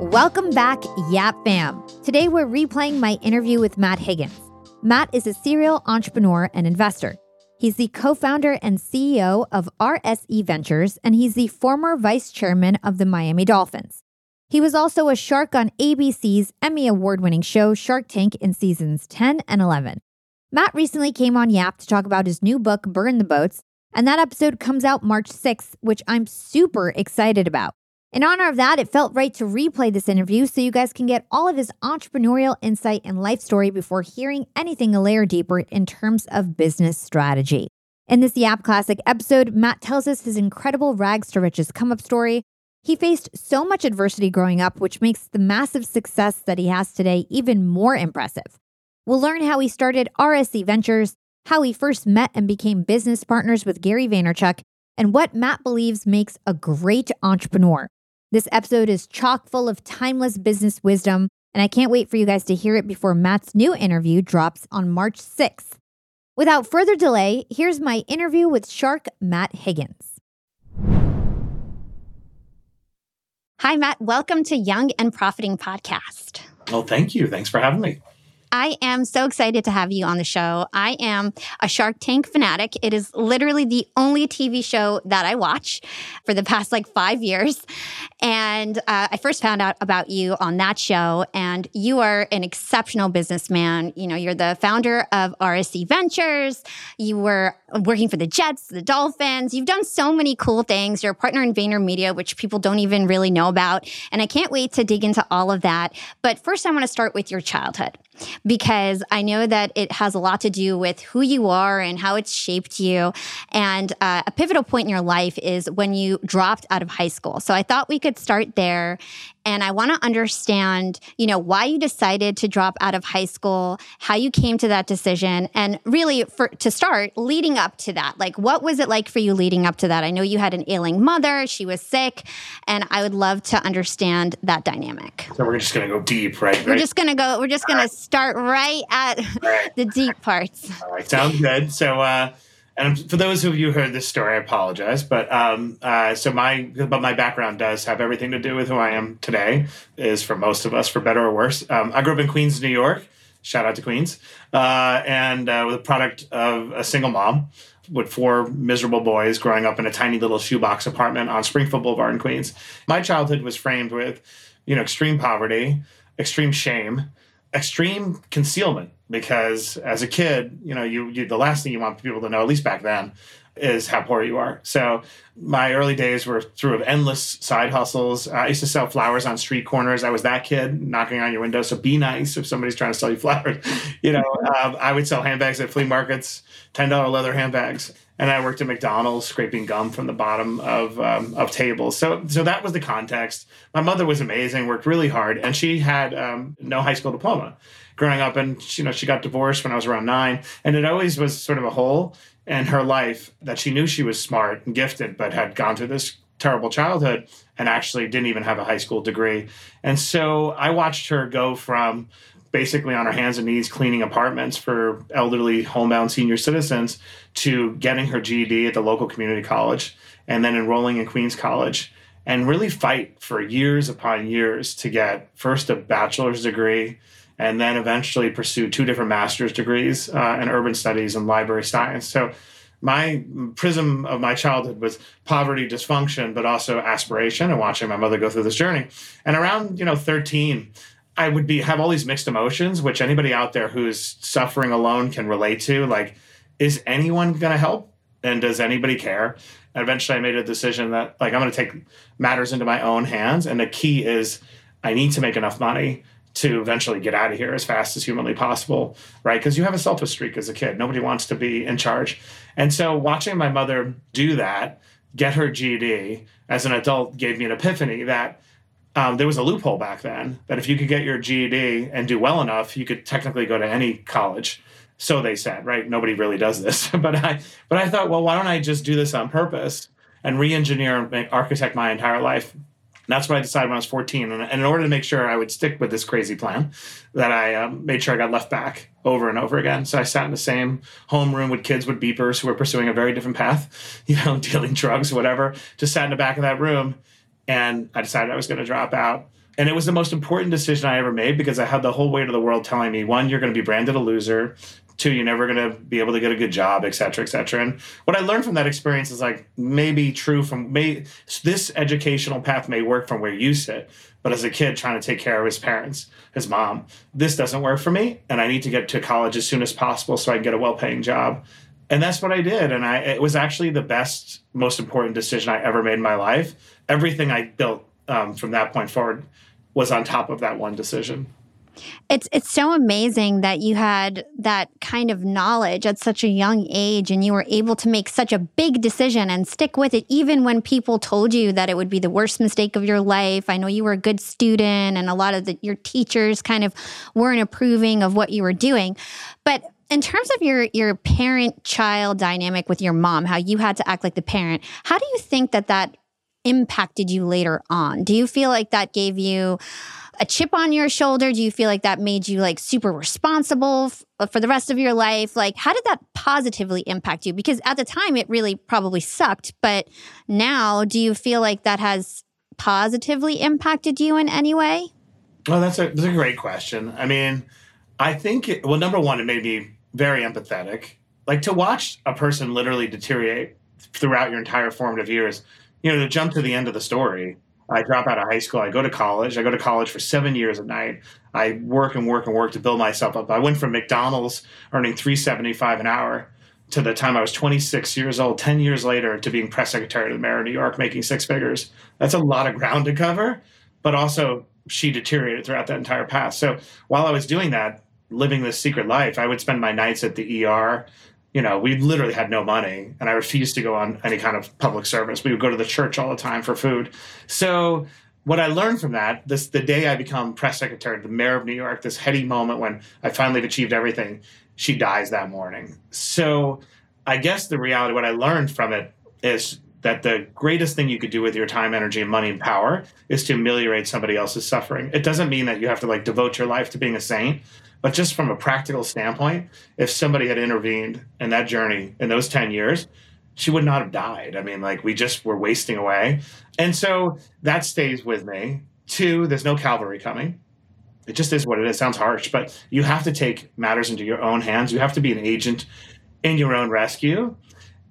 Welcome back, Yap Fam. Today we're replaying my interview with Matt Higgins. Matt is a serial entrepreneur and investor. He's the co founder and CEO of RSE Ventures, and he's the former vice chairman of the Miami Dolphins. He was also a shark on ABC's Emmy Award winning show Shark Tank in seasons 10 and 11. Matt recently came on Yap to talk about his new book, Burn the Boats, and that episode comes out March 6th, which I'm super excited about. In honor of that, it felt right to replay this interview so you guys can get all of his entrepreneurial insight and life story before hearing anything a layer deeper in terms of business strategy. In this Yap Classic episode, Matt tells us his incredible rags to riches come up story. He faced so much adversity growing up, which makes the massive success that he has today even more impressive. We'll learn how he started RSE Ventures, how he first met and became business partners with Gary Vaynerchuk, and what Matt believes makes a great entrepreneur. This episode is chock full of timeless business wisdom, and I can't wait for you guys to hear it before Matt's new interview drops on March 6th. Without further delay, here's my interview with Shark Matt Higgins. Hi, Matt. Welcome to Young and Profiting Podcast. Well, thank you. Thanks for having me. I am so excited to have you on the show. I am a Shark Tank fanatic. It is literally the only TV show that I watch for the past like five years. And uh, I first found out about you on that show, and you are an exceptional businessman. You know, you're the founder of RSE Ventures. You were working for the Jets, the Dolphins. You've done so many cool things. You're a partner in VaynerMedia, which people don't even really know about. And I can't wait to dig into all of that. But first, I want to start with your childhood because I know that it has a lot to do with who you are and how it's shaped you. And uh, a pivotal point in your life is when you dropped out of high school. So I thought we could start there and I want to understand, you know, why you decided to drop out of high school, how you came to that decision, and really for to start leading up to that. Like what was it like for you leading up to that? I know you had an ailing mother, she was sick, and I would love to understand that dynamic. So we're just going to go deep, right? We're just going to go we're just going right. to start right at right. the deep parts. All right, sounds good. So uh and for those of you who heard this story, I apologize. But um, uh, so my but my background does have everything to do with who I am today. Is for most of us, for better or worse. Um, I grew up in Queens, New York. Shout out to Queens, uh, and uh, with a product of a single mom with four miserable boys growing up in a tiny little shoebox apartment on Springfield Boulevard in Queens. My childhood was framed with, you know, extreme poverty, extreme shame, extreme concealment because as a kid, you know, you, you the last thing you want people to know, at least back then, is how poor you are. So my early days were through of endless side hustles. I used to sell flowers on street corners. I was that kid knocking on your window. So be nice if somebody's trying to sell you flowers. you know, um, I would sell handbags at flea markets, ten dollar leather handbags. And I worked at McDonald's scraping gum from the bottom of um, of tables. So so that was the context. My mother was amazing, worked really hard, and she had um, no high school diploma growing up and you know she got divorced when i was around nine and it always was sort of a hole in her life that she knew she was smart and gifted but had gone through this terrible childhood and actually didn't even have a high school degree. And so i watched her go from basically on her hands and knees cleaning apartments for elderly homebound senior citizens to getting her GED at the local community college and then enrolling in Queens College and really fight for years upon years to get first a bachelor's degree and then eventually pursued two different master's degrees uh, in urban studies and library science. So my prism of my childhood was poverty, dysfunction, but also aspiration and watching my mother go through this journey. And around, you know, 13, I would be have all these mixed emotions, which anybody out there who's suffering alone can relate to. Like, is anyone going to help? And does anybody care? And eventually I made a decision that like I'm going to take matters into my own hands. And the key is I need to make enough money to eventually get out of here as fast as humanly possible, right? Because you have a selfish streak as a kid. Nobody wants to be in charge. And so watching my mother do that, get her GED as an adult gave me an epiphany that um, there was a loophole back then that if you could get your GED and do well enough, you could technically go to any college. So they said, right? Nobody really does this, but I, but I thought, well, why don't I just do this on purpose and re-engineer and architect my entire life And that's what I decided when I was 14. And, in order to make sure I would stick with this crazy plan, that I um, made sure I got left back over and over again. So I sat in the same homeroom with kids with beepers who were pursuing a very different path, you know, dealing drugs, whatever. Just sat in the back of that room, and I decided I was going to drop out. And it was the most important decision I ever made because I had the whole weight of the world telling me one, you're going to be branded a loser two you're never going to be able to get a good job et cetera et cetera. And what i learned from that experience is like maybe true from may this educational path may work from where you sit but as a kid trying to take care of his parents his mom this doesn't work for me and i need to get to college as soon as possible so i can get a well-paying job. And that's what i did and i it was actually the best most important decision i ever made in my life. Everything i built um, from that point forward was on top of that one decision it's it's so amazing that you had that kind of knowledge at such a young age and you were able to make such a big decision and stick with it even when people told you that it would be the worst mistake of your life. I know you were a good student and a lot of the, your teachers kind of weren't approving of what you were doing. But in terms of your your parent child dynamic with your mom, how you had to act like the parent, how do you think that that impacted you later on? Do you feel like that gave you a chip on your shoulder? Do you feel like that made you like super responsible f- uh, for the rest of your life? Like, how did that positively impact you? Because at the time, it really probably sucked. But now, do you feel like that has positively impacted you in any way? Well, that's a, that's a great question. I mean, I think, it, well, number one, it made me very empathetic. Like to watch a person literally deteriorate throughout your entire formative years, you know, to jump to the end of the story I drop out of high school. I go to college. I go to college for seven years at night. I work and work and work to build myself up. I went from McDonald's earning three seventy five an hour to the time I was 26 years old, 10 years later, to being press secretary to the mayor of New York, making six figures. That's a lot of ground to cover, but also she deteriorated throughout that entire path. So while I was doing that, living this secret life, I would spend my nights at the ER you know, we literally had no money and I refused to go on any kind of public service. We would go to the church all the time for food. So what I learned from that, this the day I become press secretary, the mayor of New York, this heady moment when I finally achieved everything, she dies that morning. So I guess the reality, what I learned from it is that the greatest thing you could do with your time, energy, and money and power is to ameliorate somebody else's suffering. It doesn't mean that you have to like devote your life to being a saint, but just from a practical standpoint, if somebody had intervened in that journey in those 10 years, she would not have died. I mean, like we just were wasting away. And so that stays with me. Two, there's no cavalry coming. It just is what it is. Sounds harsh, but you have to take matters into your own hands. You have to be an agent in your own rescue.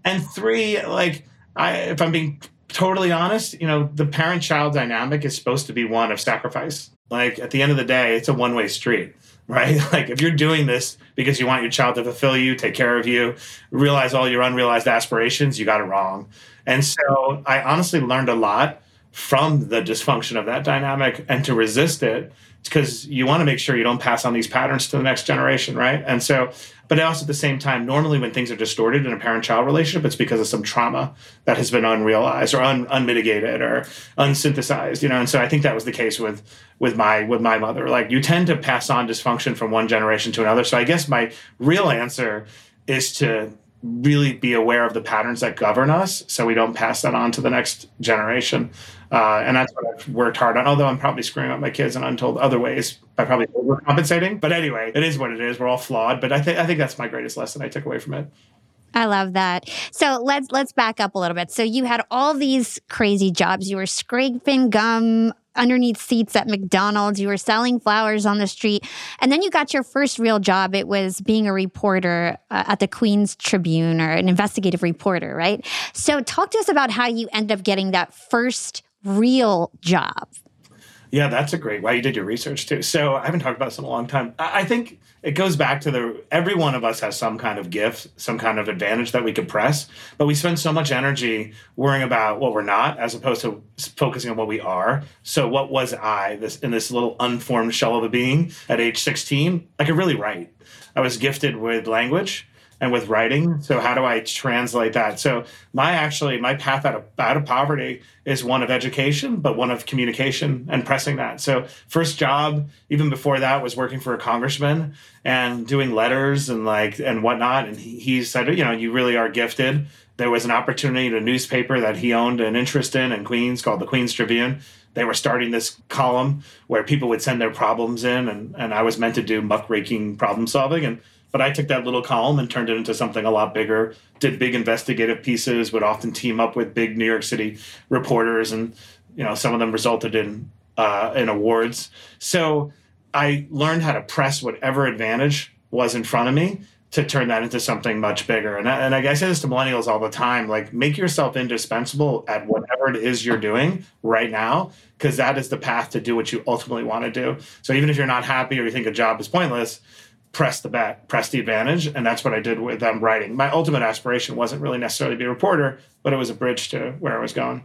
And three, like I if I'm being totally honest, you know, the parent child dynamic is supposed to be one of sacrifice. Like at the end of the day, it's a one way street right? Like if you're doing this because you want your child to fulfill you, take care of you, realize all your unrealized aspirations, you got it wrong. And so I honestly learned a lot from the dysfunction of that dynamic and to resist it because you want to make sure you don't pass on these patterns to the next generation, right? And so, but also at the same time, normally when things are distorted in a parent child relationship, it's because of some trauma that has been unrealized or un, unmitigated or unsynthesized, you know. And so I think that was the case with with my with my mother. Like you tend to pass on dysfunction from one generation to another. So I guess my real answer is to really be aware of the patterns that govern us so we don't pass that on to the next generation. Uh, and that's what I've worked hard on, although I'm probably screwing up my kids in untold other ways by probably overcompensating. But anyway, it is what it is. We're all flawed. But I, think I think that's my greatest lesson I took away from it. I love that. So let's let's back up a little bit. So you had all these crazy jobs. You were scraping gum underneath seats at McDonald's. You were selling flowers on the street. And then you got your first real job. It was being a reporter uh, at the Queens Tribune or an investigative reporter, right? So talk to us about how you end up getting that first real job. Yeah, that's a great. Why you did your research too. So I haven't talked about this in a long time. I think it goes back to the every one of us has some kind of gift, some kind of advantage that we could press, but we spend so much energy worrying about what we're not as opposed to focusing on what we are. So what was I this in this little unformed shell of a being at age 16? I could really write. I was gifted with language and with writing. So how do I translate that? So my actually my path out of out of poverty is one of education, but one of communication and pressing that. So first job, even before that, was working for a congressman and doing letters and like and whatnot. And he, he said, you know, you really are gifted There was an opportunity in a newspaper that he owned an interest in in Queens called the Queens Tribune. They were starting this column where people would send their problems in, and, and I was meant to do muckraking problem solving. And but I took that little column and turned it into something a lot bigger. Did big investigative pieces. Would often team up with big New York City reporters, and you know some of them resulted in uh, in awards. So I learned how to press whatever advantage was in front of me to turn that into something much bigger. And I, and I say this to millennials all the time: like, make yourself indispensable at whatever it is you're doing right now, because that is the path to do what you ultimately want to do. So even if you're not happy or you think a job is pointless, press the bet, press the advantage, and that's what I did with them writing. My ultimate aspiration wasn't really necessarily to be a reporter, but it was a bridge to where I was going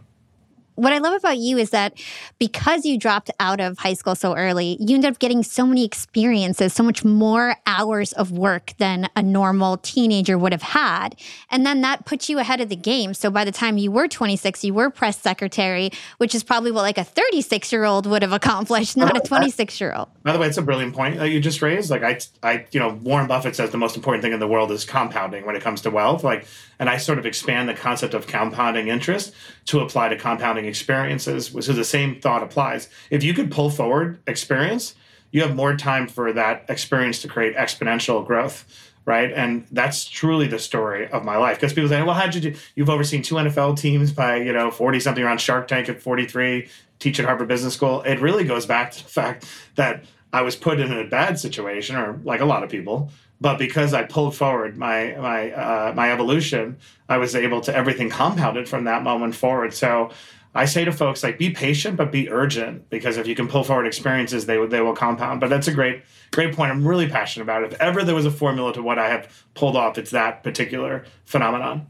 what I love about you is that because you dropped out of high school so early, you ended up getting so many experiences, so much more hours of work than a normal teenager would have had. And then that puts you ahead of the game. So by the time you were 26, you were press secretary, which is probably what like a 36 year old would have accomplished, not a 26 year old. By the way, it's a brilliant point that you just raised. Like I, I, you know, Warren Buffett says the most important thing in the world is compounding when it comes to wealth. Like, and I sort of expand the concept of compounding interest to apply to compounding experiences. So the same thought applies. If you could pull forward experience, you have more time for that experience to create exponential growth right? And that's truly the story of my life. Because people say, well, how'd you do? You've overseen two NFL teams by, you know, 40 something around Shark Tank at 43, teach at Harvard Business School. It really goes back to the fact that I was put in a bad situation, or like a lot of people, but because I pulled forward my my uh, my evolution, I was able to everything compounded from that moment forward. So I say to folks like be patient but be urgent because if you can pull forward experiences, they they will compound. But that's a great great point. I'm really passionate about it. If ever there was a formula to what I have pulled off, it's that particular phenomenon.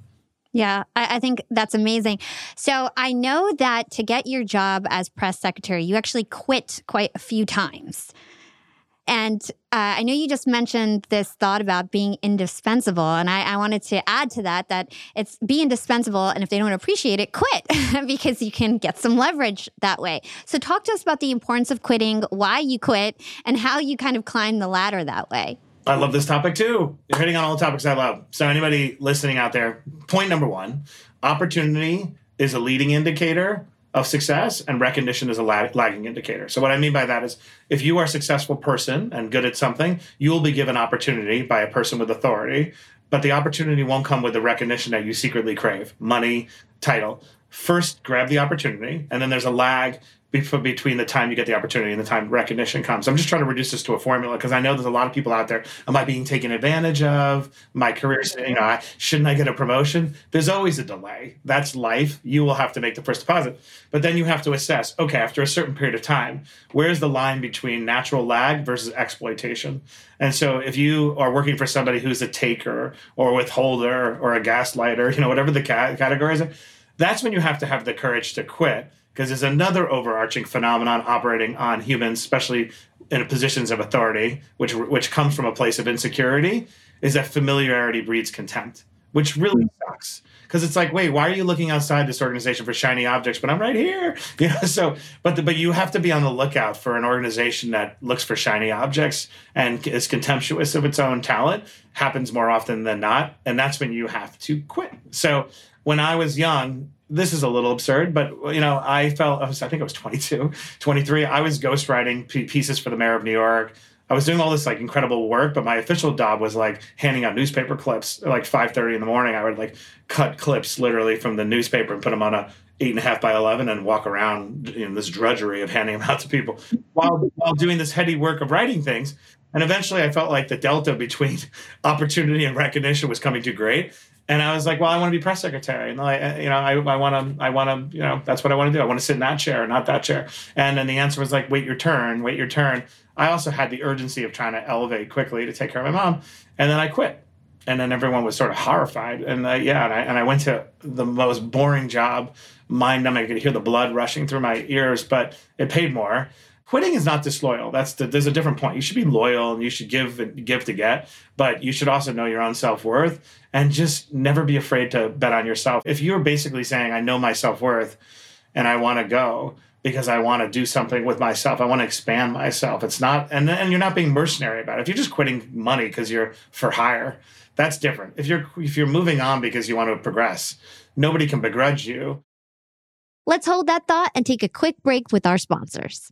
Yeah, I, I, think that's amazing. So I know that to get your job as press secretary, you actually quit quite a few times. And uh, I know you just mentioned this thought about being indispensable, and I, I, wanted to add to that that it's be indispensable, and if they don't appreciate it, quit because you can get some leverage that way. So, talk to us about the importance of quitting, why you quit, and how you kind of climb the ladder that way. I love this topic too. You're hitting on all the topics I love. So, anybody listening out there, point number one opportunity is a leading indicator of success and recognition is a lag- lagging indicator. So what I mean by that is if you are a successful person and good at something, you will be given opportunity by a person with authority, but the opportunity won't come with the recognition that you secretly crave, money, title. First, grab the opportunity, and then there's a lag between the time you get the opportunity and the time recognition comes. I'm just trying to reduce this to a formula because I know there's a lot of people out there. Am I being taken advantage of? My career, you know, shouldn't I get a promotion? There's always a delay. That's life. You will have to make the first deposit, but then you have to assess. Okay, after a certain period of time, where's the line between natural lag versus exploitation? And so, if you are working for somebody who's a taker or a withholder or a gaslighter, you know, whatever the categories are, that's when you have to have the courage to quit because there's another overarching phenomenon operating on humans, especially in positions of authority, which which comes from a place of insecurity, is that familiarity breeds contempt, which really hmm. sucks. Because it's like, wait, why are you looking outside this organization for shiny objects? But I'm right here, you know. So, but the, but you have to be on the lookout for an organization that looks for shiny objects and is contemptuous of its own talent. Happens more often than not, and that's when you have to quit. So, when I was young, this is a little absurd, but you know, I felt I, was, I think I was 22, 23. I was ghostwriting p- pieces for the mayor of New York. I was doing all this like incredible work, but my official job was like handing out newspaper clips. Like 5:30 in the morning, I would like cut clips literally from the newspaper and put them on a eight and a half by eleven and walk around in this drudgery of handing them out to people while while doing this heady work of writing things. And eventually, I felt like the delta between opportunity and recognition was coming too great, and I was like, well, I want to be press secretary, and I, you know, I, I want to, I want to, you know, that's what I want to do. I want to sit in that chair, not that chair. And then the answer was like, wait your turn, wait your turn. I also had the urgency of trying to elevate quickly to take care of my mom, and then I quit. And then everyone was sort of horrified, and uh, yeah, and I, and I went to the most boring job, mind numbing. I could hear the blood rushing through my ears, but it paid more quitting is not disloyal. That's the, there's a different point. You should be loyal and you should give and give to get, but you should also know your own self worth and just never be afraid to bet on yourself. If you're basically saying, "I know my self worth, and I want to go," because I want to do something with myself. I want to expand myself. It's not, and and you're not being mercenary about it. If you're just quitting money because you're for hire, that's different. If you're if you're moving on because you want to progress, nobody can begrudge you. Let's hold that thought and take a quick break with our sponsors.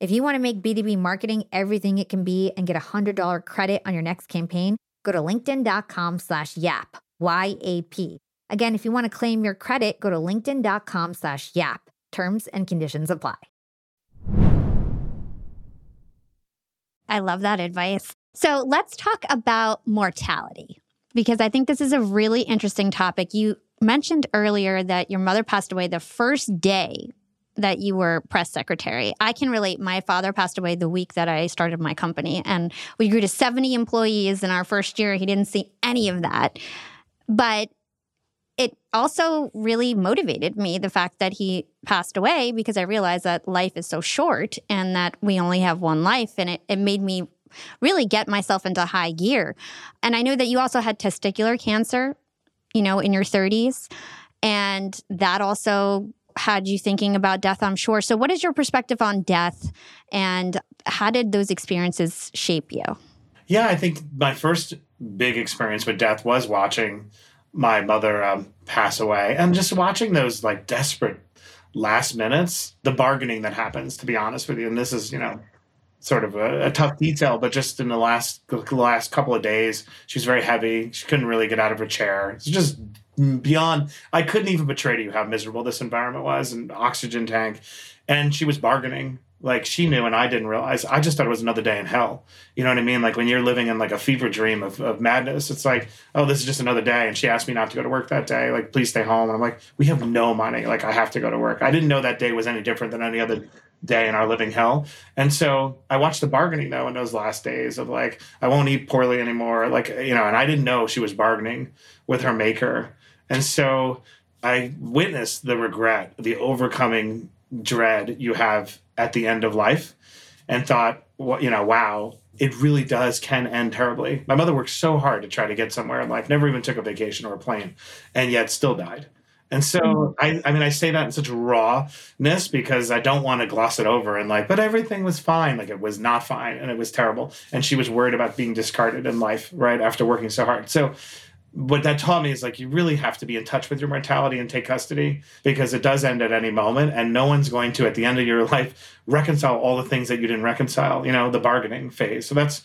If you want to make B2B marketing everything it can be and get a $100 credit on your next campaign, go to linkedin.com slash YAP, Y-A-P. Again, if you want to claim your credit, go to linkedin.com slash YAP. Terms and conditions apply. I love that advice. So let's talk about mortality because I think this is a really interesting topic. You mentioned earlier that your mother passed away the first day that you were press secretary. I can relate. My father passed away the week that I started my company, and we grew to 70 employees in our first year. He didn't see any of that. But it also really motivated me the fact that he passed away because I realized that life is so short and that we only have one life. And it, it made me really get myself into high gear. And I know that you also had testicular cancer, you know, in your 30s. And that also had you thinking about death, I'm sure. So, what is your perspective on death and how did those experiences shape you? Yeah, I think my first big experience with death was watching my mother um, pass away and just watching those like desperate last minutes, the bargaining that happens, to be honest with you. And this is, you know, sort of a, a, tough detail, but just in the last the last couple of days, she was very heavy. She couldn't really get out of her chair. It's just beyond. I couldn't even betray to you how miserable this environment was, and oxygen tank, and she was bargaining like she knew and I didn't realize. I just thought it was another day in hell. You know what I mean? Like when you're living in like a fever dream of, of madness, it's like, oh, this is just another day. And she asked me not to go to work that day. Like, please stay home. And I'm like, we have no money. Like I have to go to work. I didn't know that day was any different than any other day in our living hell. And so I watched the bargaining though in those last days of like, I won't eat poorly anymore. Like, you know, and I didn't know she was bargaining with her maker. And so I witnessed the regret, the overcoming dread you have at the end of life and thought, well, you know, wow, it really does can end terribly. My mother worked so hard to try to get somewhere in life, never even took a vacation or a plane, and yet still died. And so, mm-hmm. I, I mean, I say that in such rawness because I don't want to gloss it over and like, but everything was fine. Like it was not fine and it was terrible. And she was worried about being discarded in life, right? After working so hard. So, what that taught me is like you really have to be in touch with your mortality and take custody because it does end at any moment and no one's going to at the end of your life reconcile all the things that you didn't reconcile you know the bargaining phase. So that's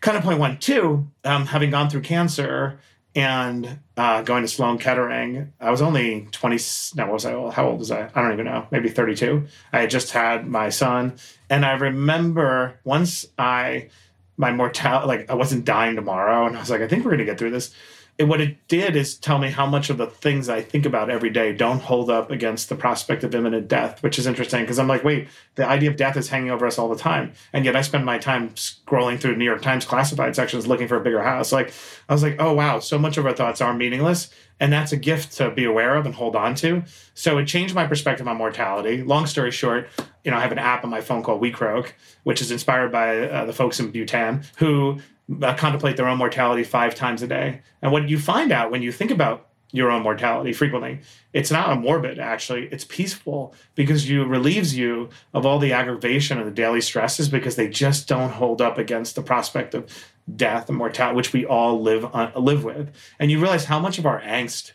kind of point one. Two um, having gone through cancer and uh, going to sloan kettering i was only 20 no was i old? how old was i? I don't even know. Maybe 32 i had just had my son and i remember once i my mortality like i wasn't dying tomorrow and i was like i think we're going to get through this it, what it did is tell me how much of the things I think about every day don't hold up against the prospect of imminent death, which is interesting because I'm like, wait, the idea of death is hanging over us all the time. And yet I spend my time scrolling through New York Times classified sections looking for a bigger house. Like, I was like, oh, wow, so much of our thoughts are meaningless. And that's a gift to be aware of and hold on to. So it changed my perspective on mortality. Long story short, you know, I have an app on my phone called WeCroak, which is inspired by uh, the folks in Bhutan who uh, contemplate their own mortality five times a day. And what you find out when you think about your own mortality frequently, it's not a morbid, actually. It's peaceful because you relieves you of all the aggravation of the daily stresses because they just don't hold up against the prospect of death and mortality, which we all live on, live with. And you realize how much of our angst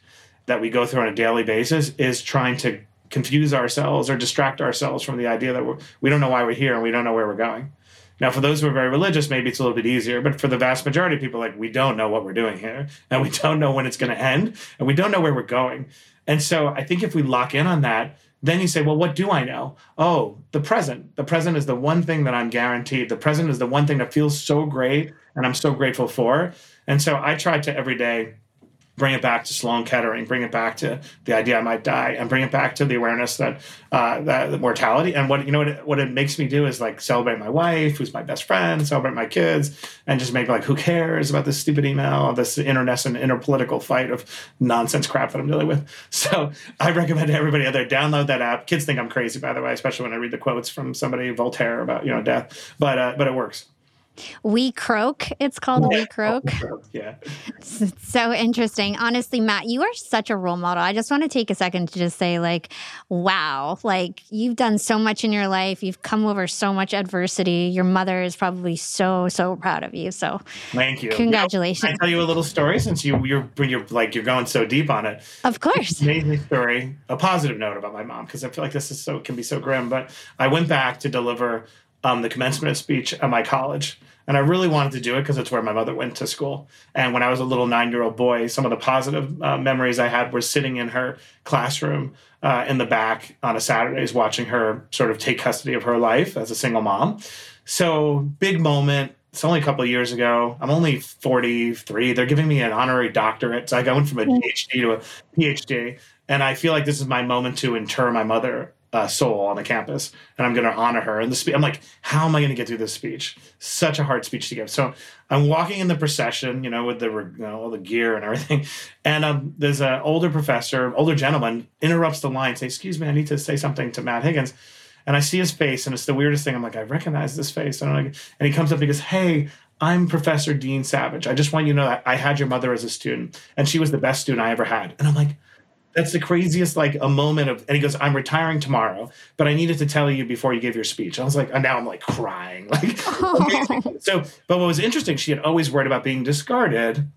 that we go through on a daily basis is trying to confuse ourselves or distract ourselves from the idea that we're, we don't know why we're here and we don't know where we're going. Now, for those who are very religious, maybe it's a little bit easier, but for the vast majority of people, like we don't know what we're doing here, and we don't know when it's going to end, and we don't know where we're going. And so, I think if we lock in on that, then you say, well, what do I know? Oh, the present. The present is the one thing that I'm guaranteed. The present is the one thing that feels so great and I'm so grateful for. And so I try to every day bring it back to Sloan Kettering, bring it back to the idea I might die, and bring it back to the awareness that uh, that mortality. And what you know what it, what it makes me do is like celebrate my wife, who's my best friend, celebrate my kids, and just make like who cares about this stupid email, this internecine interpolitical fight of nonsense crap that I'm dealing with. So I recommend everybody out there download that app. Kids think I'm crazy, by the way, especially when I read the quotes from somebody Voltaire about you know death, but uh, but it works. We Croak. It's called yeah. We Croak. Yeah. It's so interesting. Honestly, Matt, you are such a role model. I just want to take a second to just say, like, wow, like you've done so much in your life. You've come over so much adversity. Your mother is probably so, so proud of you. So thank you. Congratulations. Can I tell you a little story since you you're you're like you're going so deep on it. Of course. Amazing story. A positive note about my mom, because I feel like this is so can be so grim. But I went back to deliver um, the commencement speech at my college and I really wanted to do it because it's where my mother went to school. And when I was a little nine year old boy, some of the positive uh, memories I had were sitting in her classroom uh, in the back on a Saturdays, watching her sort of take custody of her life as a single mom. So, big moment. It's only a couple of years ago. I'm only 43. They're giving me an honorary doctorate. So I went from a GED to a PhD. And I feel like this is my moment to inter my mother uh, soul on the campus, and I'm going to honor her. And the spe- I'm like, how am I going to get through this speech? Such a hard speech to give. So I'm walking in the procession, you know, with the you know, all the gear and everything, and um, there's an older professor, older gentleman, interrupts the line, say, "Excuse me, I need to say something to Matt Higgins." And I see his face, and it's the weirdest thing. I'm like, I recognize this face. And, and he comes up and he goes, Hey, I'm Professor Dean Savage. I just want you to know that I had your mother as a student, and she was the best student I ever had. And I'm like, that's the craziest like a moment of and he goes i'm retiring tomorrow but i needed to tell you before you gave your speech. I was like and now i'm like crying. Like oh. so but what was interesting she had always worried about being discarded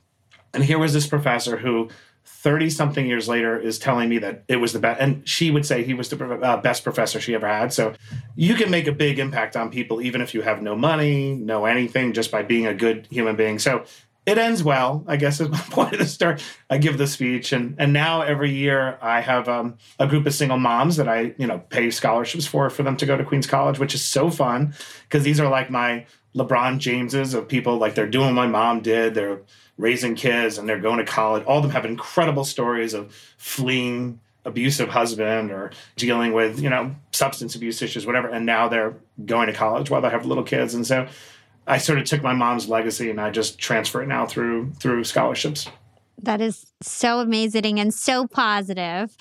and here was this professor who 30 something years later is telling me that it was the best and she would say he was the uh, best professor she ever had. So you can make a big impact on people even if you have no money no anything just by being a good human being. So it ends well, I guess is my point of the story. I give the speech and and now every year I have um, a group of single moms that I, you know, pay scholarships for for them to go to Queens College, which is so fun because these are like my LeBron Jameses of people like they're doing what my mom did, they're raising kids and they're going to college. All of them have incredible stories of fleeing abusive husband or dealing with, you know, substance abuse issues, whatever, and now they're going to college while they have little kids. And so I sort of took my mom's legacy and I just transfer it now through through scholarships. That is so amazing and so positive.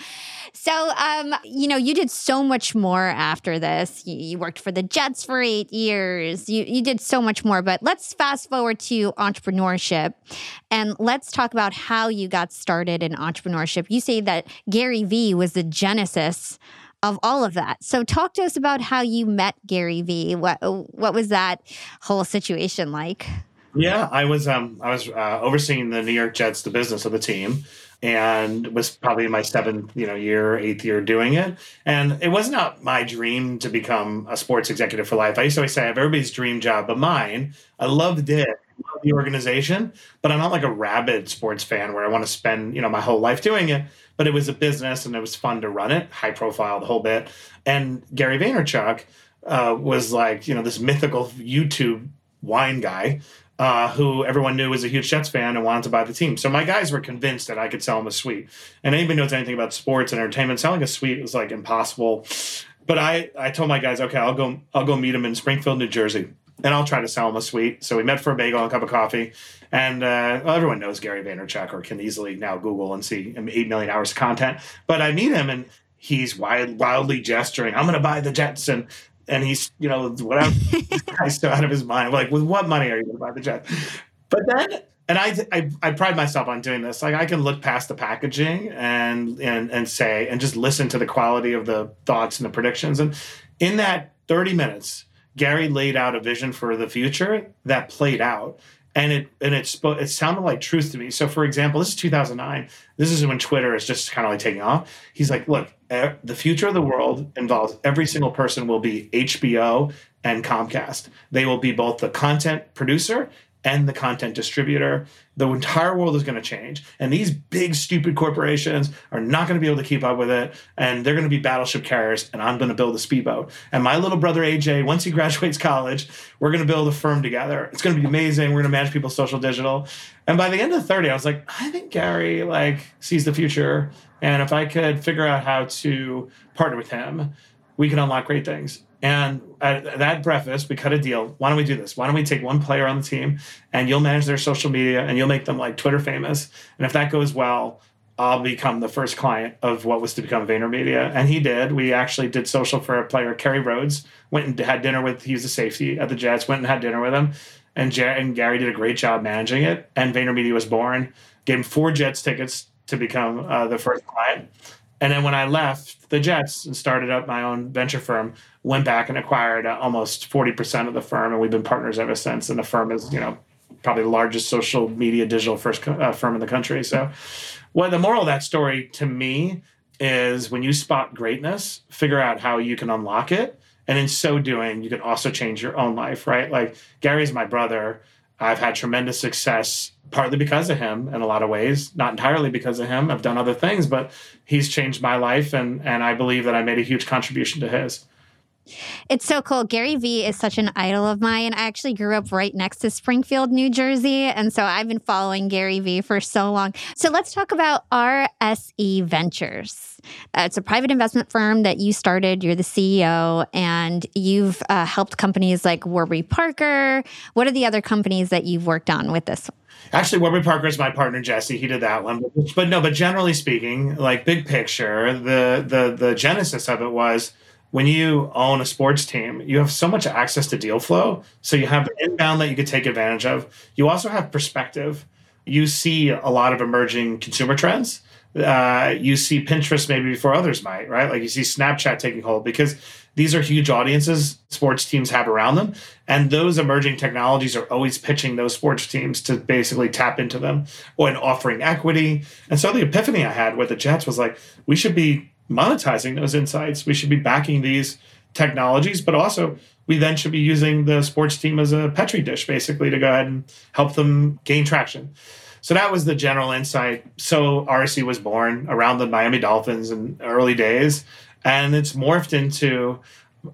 So, um, you know, you did so much more after this. You, you, worked for the Jets for eight years. You you did so much more. But let's fast forward to entrepreneurship, and let's talk about how you got started in entrepreneurship. You say that Gary Vee was the genesis of all of that. So talk to us about how you met Gary Vee. What what was that whole situation like? Yeah, I was um I was uh, overseeing the New York Jets, the business of the team, and was probably my seventh you know year, eighth year doing it. And it was not my dream to become a sports executive for life. I used to always say I have everybody's dream job, but mine. I loved it the organization, but I'm not like a rabid sports fan where I want to spend, you know, my whole life doing it. But it was a business and it was fun to run it, high profile, the whole bit. And Gary Vaynerchuk uh, was like, you know, this mythical YouTube wine guy uh, who everyone knew was a huge Jets fan and wanted to buy the team. So my guys were convinced that I could sell him a suite. And anybody knows anything about sports and entertainment, selling a suite is like impossible. But I, I told my guys, okay, I'll go, I'll go meet him in Springfield, New Jersey and I'll try to sell him a suite. So we met for a bagel and a cup of coffee. And uh, well, everyone knows Gary Vaynerchuk or can easily now Google and see 8 million hours of content. But I meet him and he's wild, wildly gesturing, I'm going to buy the Jets. And And he's, you know, whatever, guy's so out of his mind. Like, with what money are you going to buy the jet? But then, and I, I, I pride myself on doing this. Like, I can look past the packaging and and and say and just listen to the quality of the thoughts and the predictions. And in that 30 minutes, Gary laid out a vision for the future that played out and it and it it sounded like truth to me. So for example this is 2009 this is when twitter is just kind of like taking off. He's like look the future of the world involves every single person will be hbo and comcast. They will be both the content producer and the content distributor. The entire world is going to change. And these big, stupid corporations are not going to be able to keep up with it. And they're going to be battleship carriers. And I'm going to build a speedboat. And my little brother, AJ, once he graduates college, we're going to build a firm together. It's going to be amazing. We're going to manage people's social digital. And by the end of 30, I was like, I think Gary like sees the future. And if I could figure out how to partner with him, we can unlock great things. And at that preface, we cut a deal. Why don't we do this? Why don't we take one player on the team and you'll manage their social media and you'll make them like Twitter famous? And if that goes well, I'll become the first client of what was to become VaynerMedia. And he did. We actually did social for a player, Kerry Rhodes, went and had dinner with, he was a safety at the Jets, went and had dinner with him. And, Jer- and Gary did a great job managing it. And VaynerMedia was born. Gave him four Jets tickets to become uh, the first client. And then when I left the Jets and started up my own venture firm, went back and acquired uh, almost 40% of the firm. And we've been partners ever since. And the firm is, you know, probably the largest social media digital first uh, firm in the country. So, well, the moral of that story to me is when you spot greatness, figure out how you can unlock it. And in so doing, you can also change your own life, right? Like Gary's my brother. I've had tremendous success partly because of him in a lot of ways, not entirely because of him. I've done other things, but he's changed my life and and I believe that I made a huge contribution to his. It's so cool. Gary Vee is such an idol of mine. I actually grew up right next to Springfield, New Jersey. And so I've been following Gary Vee for so long. So let's talk about RSE Ventures. Uh, it's a private investment firm that you started. You're the CEO, and you've uh, helped companies like Warby Parker. What are the other companies that you've worked on with this? Actually, Warby Parker is my partner, Jesse. He did that one. But, but no, but generally speaking, like big picture, the the the genesis of it was when you own a sports team, you have so much access to deal flow. So you have inbound that you could take advantage of. You also have perspective. You see a lot of emerging consumer trends. Uh, you see Pinterest maybe before others might, right? Like you see Snapchat taking hold because these are huge audiences sports teams have around them. And those emerging technologies are always pitching those sports teams to basically tap into them in offering equity. And so the epiphany I had with the Jets was like, we should be monetizing those insights. We should be backing these technologies, but also we then should be using the sports team as a petri dish, basically, to go ahead and help them gain traction. So that was the general insight. So RSE was born around the Miami Dolphins in early days, and it's morphed into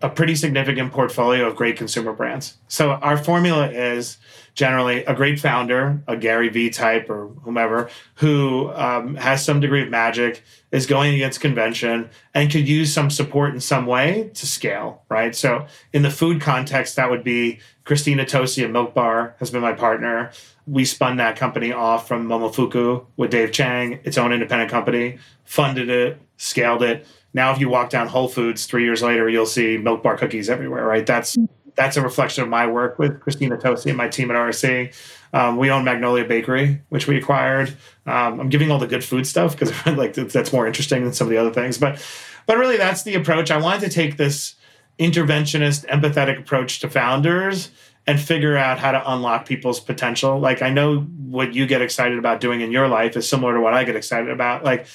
a pretty significant portfolio of great consumer brands. So our formula is generally a great founder, a Gary Vee type or whomever, who um, has some degree of magic, is going against convention, and could use some support in some way to scale, right? So in the food context, that would be Christina Tosi at Milk Bar has been my partner. We spun that company off from Momofuku with Dave Chang, its own independent company, funded it, scaled it. Now, if you walk down Whole Foods three years later, you'll see Milk Bar cookies everywhere, right? That's that's a reflection of my work with Christina Tosi and my team at RSE. Um, we own Magnolia Bakery, which we acquired. Um, I'm giving all the good food stuff because like that's more interesting than some of the other things. But but really, that's the approach. I wanted to take this interventionist, empathetic approach to founders and figure out how to unlock people's potential. Like I know what you get excited about doing in your life is similar to what I get excited about. Like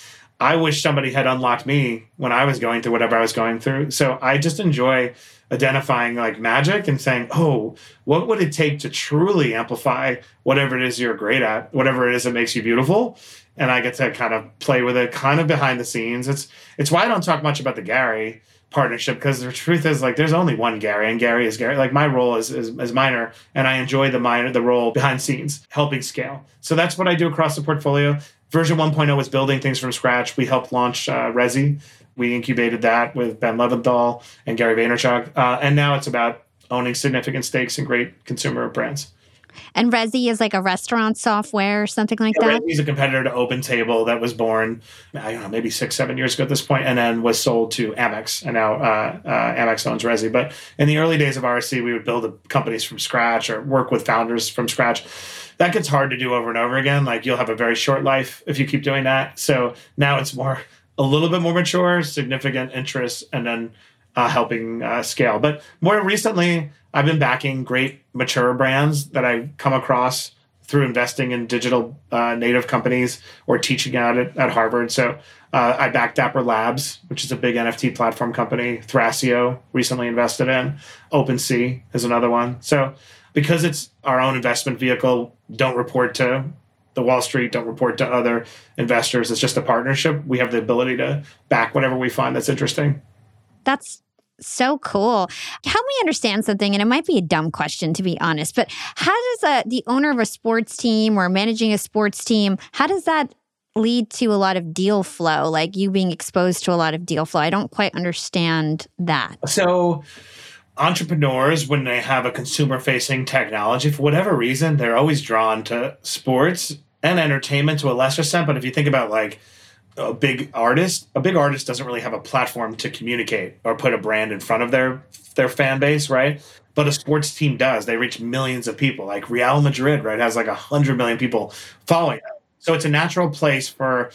I wish somebody had unlocked me when I was going through whatever I was going through. So I just enjoy identifying like magic and saying, oh, what would it take to truly amplify whatever it is you're great at, whatever it is that makes you beautiful? And I get to kind of play with it kind of behind the scenes. It's it's why I don't talk much about the Gary partnership because the truth is like there's only one Gary and Gary is Gary. Like my role is, is, is minor and I enjoy the minor the role behind scenes, helping scale. So that's what I do across the portfolio version 1.0 was building things from scratch. We helped launch uh, Resy. We incubated that with Ben Leventhal and Gary Vaynerchuk. Uh, and now it's about owning significant stakes in great consumer brands. And Resy is like a restaurant software or something like yeah, that. He's a competitor to OpenTable that was born, I don't know, maybe six, seven years ago at this point, and then was sold to Amex, and now uh, uh, Amex owns Resy. But in the early days of RSE, we would build companies from scratch or work with founders from scratch. That gets hard to do over and over again. Like you'll have a very short life if you keep doing that. So now it's more a little bit more mature, significant interest, and then uh, helping uh, scale. But more recently, I've been backing great mature brands that I come across through investing in digital uh, native companies or teaching at at Harvard. So uh, I backed Dapper Labs, which is a big NFT platform company. Thrasio recently invested in. OpenSea is another one. So because it's our own investment vehicle, don't report to the Wall Street, don't report to other investors. It's just a partnership. We have the ability to back whatever we find that's interesting. That's so cool. Help me understand something, and it might be a dumb question to be honest, but how does a, the owner of a sports team or managing a sports team, how does that lead to a lot of deal flow, like you being exposed to a lot of deal flow? I don't quite understand that. So, entrepreneurs, when they have a consumer facing technology, for whatever reason, they're always drawn to sports and entertainment to a lesser extent. But if you think about like a big artist, a big artist doesn't really have a platform to communicate or put a brand in front of their their fan base, right? But a sports team does. They reach millions of people. Like Real Madrid, right, has like a hundred million people following them. So it's a natural place for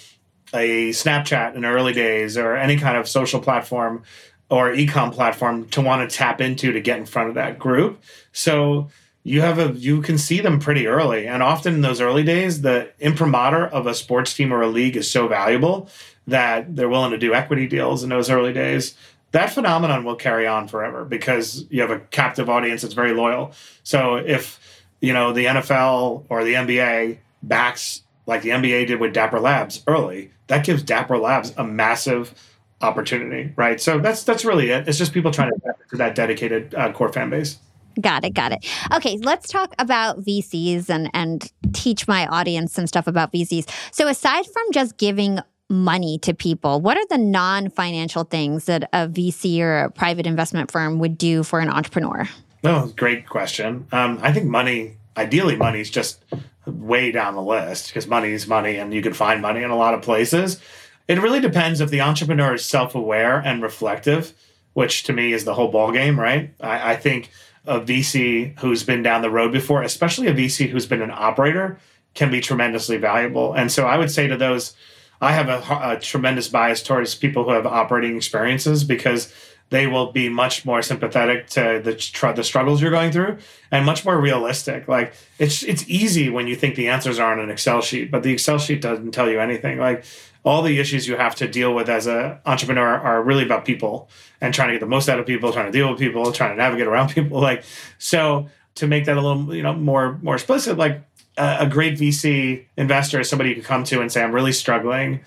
a Snapchat in early days or any kind of social platform or ecom platform to want to tap into to get in front of that group. So you have a you can see them pretty early. And often in those early days the imprimatur of a sports team or a league is so valuable that they're willing to do equity deals in those early days. That phenomenon will carry on forever because you have a captive audience that's very loyal. So if you know the nfl or the nba backs like the nba did with dapper labs early that gives dapper labs a massive opportunity right? So that's that's really it. It's just people trying to to that dedicated uh, core fan base Got it. Got it. Okay, let's talk about VCs and and teach my audience some stuff about VCs. So aside from just giving money to people, what are the non-financial things that a VC or a private investment firm would do for an entrepreneur? Oh, great question. Um, I think money, ideally, money is just way down the list because money is money, and you can find money in a lot of places. It really depends if the entrepreneur is self-aware and reflective, which to me is the whole ballgame, right? I, I think a VC who's been down the road before, especially a VC who's been an operator, can be tremendously valuable. And so I would say to those, I have a, a tremendous bias towards people who have operating experiences because they will be much more sympathetic to the tr- the struggles you're going through and much more realistic. Like it's it's easy when you think the answers are on an Excel sheet, but the Excel sheet doesn't tell you anything. Like all the issues you have to deal with as an entrepreneur are really about people and trying to get the most out of people, trying to deal with people, trying to navigate around people. Like so to make that a little you know more more explicit, like a, a great VC investor is somebody you can come to and say, I'm really struggling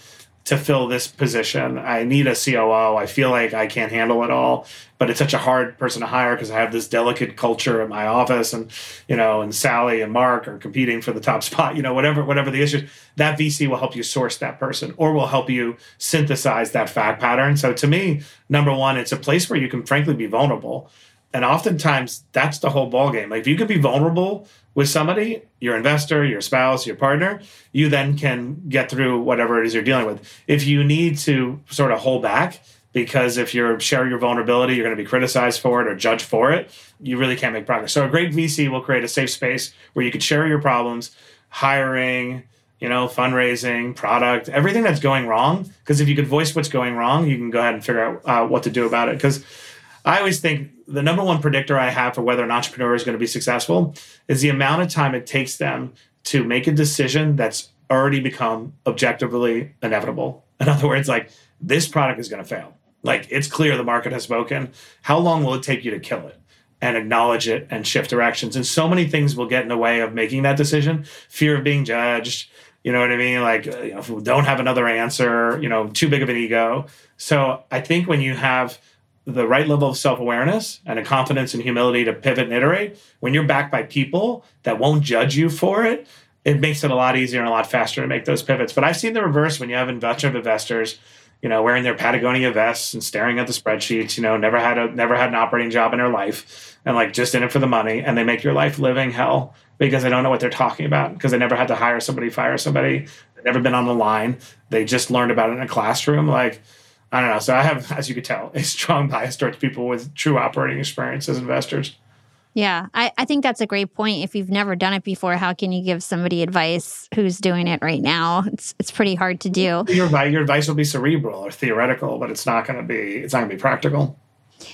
to fill this position. I need a COO. I feel like I can't handle it all, but it's such a hard person to hire because I have this delicate culture at my office, and you know, and Sally and Mark are competing for the top spot. You know, whatever whatever the issue, that VC will help you source that person, or will help you synthesize that fact pattern. So to me, number one, it's a place where you can frankly be vulnerable. And oftentimes that's the whole ballgame. Like if you can be vulnerable with somebody, your investor, your spouse, your partner, you then can get through whatever it is you're dealing with. If you need to sort of hold back, because if you're share your vulnerability, you're going to be criticized for it or judged for it, you really can't make progress. So a great VC will create a safe space where you can share your problems, hiring, you know, fundraising, product, everything that's going wrong. Because if you could voice what's going wrong, you can go ahead and figure out uh, what to do about it. Because I always think the number one predictor I have for whether an entrepreneur is going to be successful is the amount of time it takes them to make a decision that's already become objectively inevitable. In other words, like this product is going to fail. Like it's clear the market has spoken. How long will it take you to kill it and acknowledge it and shift directions? And so many things will get in the way of making that decision. Fear of being judged. You know what I mean? Like, you know, don't have another answer, you know, too big of an ego. So I think when you have the right level of self awareness and a confidence and humility to pivot and iterate, when you're backed by people that won't judge you for it, it makes it a lot easier and a lot faster to make those pivots. But I've seen the reverse when you have of investors you know, wearing their Patagonia vests and staring at the spreadsheets, you know, never had a never had an operating job in their life and like just in it for the money and they make your life living hell because they don't know what they're talking about because they never had to hire somebody, fire somebody, they've never been on the line. They just learned about it in a classroom. Like, I don't know. So I have, as you could tell, a strong bias towards people with true operating experience as investors. Yeah, I, I think that's a great point. If you've never done it before, how can you give somebody advice who's doing it right now? It's it's pretty hard to do. Your, your advice will be cerebral or theoretical, but it's not going to be it's not going to be practical.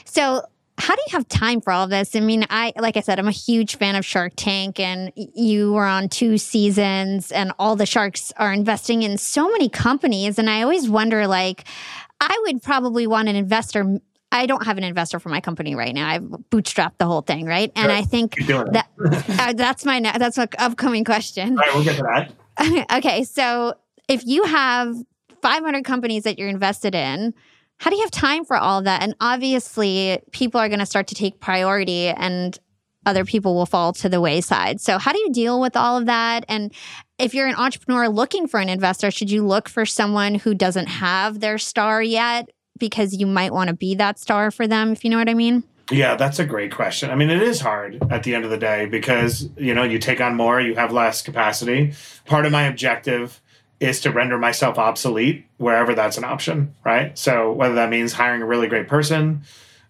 So how do you have time for all of this? I mean, I like I said, I'm a huge fan of Shark Tank, and you were on two seasons, and all the sharks are investing in so many companies, and I always wonder, like, I would probably want an investor I don't have an investor for my company right now. I've bootstrapped the whole thing, right? And I think that uh, that's my that's an upcoming question. All right, we'll get to that. okay, so if you have 500 companies that you're invested in, how do you have time for all that? And obviously, people are going to start to take priority, and other people will fall to the wayside. So, how do you deal with all of that? And if you're an entrepreneur looking for an investor, should you look for someone who doesn't have their star yet? because you might want to be that star for them, if you know what I mean? Yeah, that's a great question. I mean, it is hard at the end of the day because, you know, you take on more, you have less capacity. Part of my objective is to render myself obsolete wherever that's an option, right? So whether that means hiring a really great person,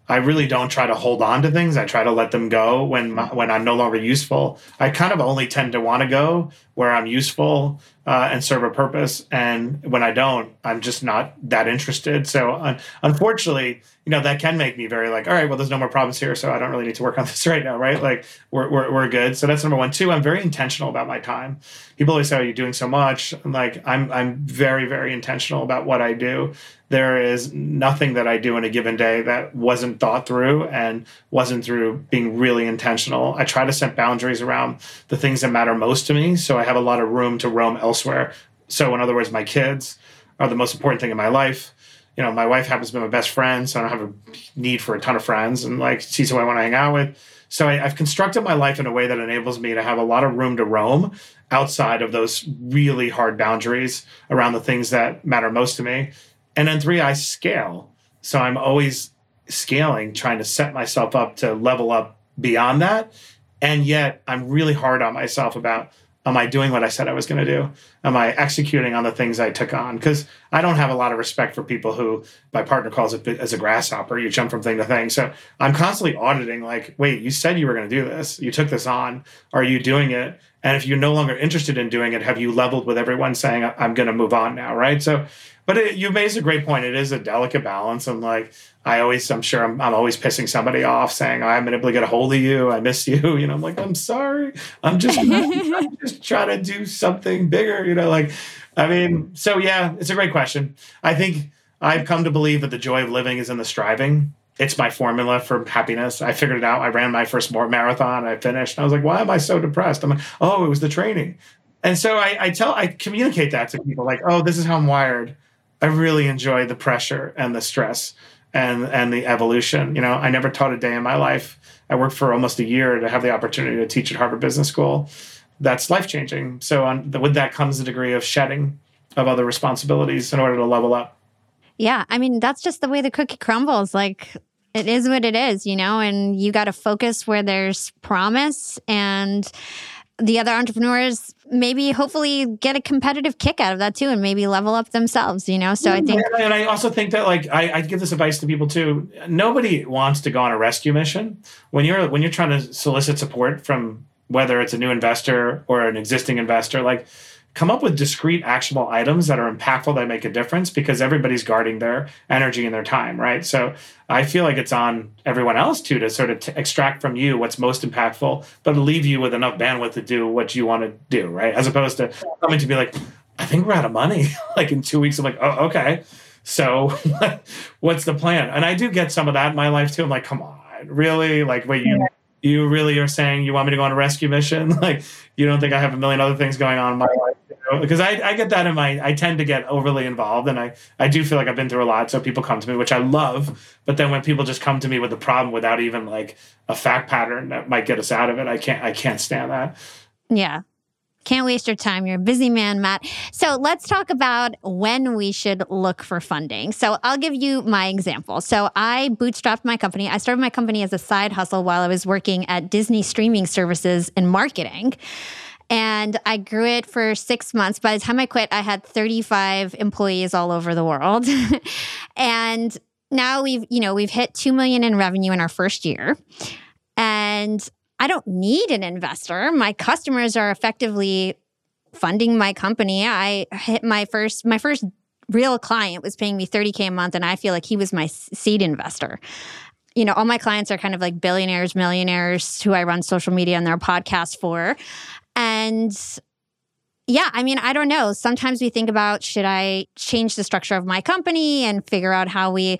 I really don't try to hold on to things. I try to let them go when my, when I'm no longer useful. I kind of only tend to want to go where I'm useful uh, and serve a purpose. And when I don't, I'm just not that interested. So un- unfortunately, you know, that can make me very like, all right, well, there's no more problems here. So I don't really need to work on this right now. Right. Like we're, we're, we're good. So that's number one. Two, I'm very intentional about my time. People always say, oh, you're doing so much. I'm like, I'm, I'm very, very intentional about what I do. There is nothing that I do in a given day that wasn't thought through and wasn't through being really intentional. I try to set boundaries around the things that matter most to me. So I have a lot of room to roam elsewhere. So, in other words, my kids are the most important thing in my life. You know, my wife happens to be my best friend, so I don't have a need for a ton of friends, and like she's who I want to hang out with. So I, have constructed my life in a way that enables me to have a lot of room to roam outside of those really hard boundaries around the things that matter most to me. And then three, I scale. So I'm always scaling, trying to set myself up to level up beyond that. And yet I'm really hard on myself about am I doing what I said I was going to do? Am I executing on the things I took on? Because I don't have a lot of respect for people who my partner calls it as a grasshopper. You jump from thing to thing. So I'm constantly auditing, like, wait, you said you were going to do this. You took this on. Are you doing it? And if you're no longer interested in doing it, have you leveled with everyone saying, I'm going to move on now? Right. So, but it, you made a great point. It is a delicate balance. And like, I always, I'm sure I'm, I'm always pissing somebody off saying, oh, I'm been able to get a hold of you. I miss you. You know, I'm like, I'm sorry. I'm just, I'm just trying to do something bigger, you know, like, I mean, so yeah, it's a great question. I think I've come to believe that the joy of living is in the striving. It's my formula for happiness. I figured it out. I ran my first marathon. I finished. I was like, why am I so depressed? I'm like, oh, it was the training. And so I, I tell, I communicate that to people like, oh, this is how I'm wired. I really enjoy the pressure and the stress and and the evolution. You know, I never taught a day in my life. I worked for almost a year to have the opportunity to teach at Harvard Business School. That's life changing. So on, with that comes a degree of shedding of other responsibilities in order to level up. Yeah, I mean that's just the way the cookie crumbles. Like it is what it is, you know, and you got to focus where there's promise and the other entrepreneurs maybe hopefully get a competitive kick out of that too and maybe level up themselves you know? So i mm-hmm. think and i also think that like I, I give this advice to people too. Nobody wants to go on a rescue mission. When you're when you're trying to solicit support from whether it's a new investor or an existing investor like come up with discrete actionable items that are impactful that make a difference because everybody's guarding their energy and their time right? So i feel like it's on everyone else too to sort of t- extract from you what's most impactful but leave you with enough bandwidth to do what you want to do right? As opposed to coming to be like i think we're out of money like in two weeks i'm like oh okay. So what's the plan? And i do get some of that in my life too. I'm like come on really? Like wait you you really are saying you want me to go on a rescue mission? Like you don't think i have a million other things going on in my life because I, I get that in my I tend to get overly involved and I I do feel like I've been through a lot so people come to me which I love but then when people just come to me with a problem without even like a fact pattern that might get us out of it I can't I can't stand that yeah Can't waste your time. You're a busy man, Matt. So let's talk about when we should look for funding. So I'll give you my example. So I bootstrapped my company. I started my company as a side hustle while I was working at Disney streaming services in marketing. And I grew it for six months. By the time I quit, I had 35 employees all over the world. and now we've, you know, we've hit 2 million in revenue in our first year. And I don't need an investor. My customers are effectively funding my company. I hit my first my first real client was paying me 30k a month and I feel like he was my seed investor. You know, all my clients are kind of like billionaires, millionaires who I run social media and their podcasts for. And yeah, I mean, I don't know. Sometimes we think about should I change the structure of my company and figure out how we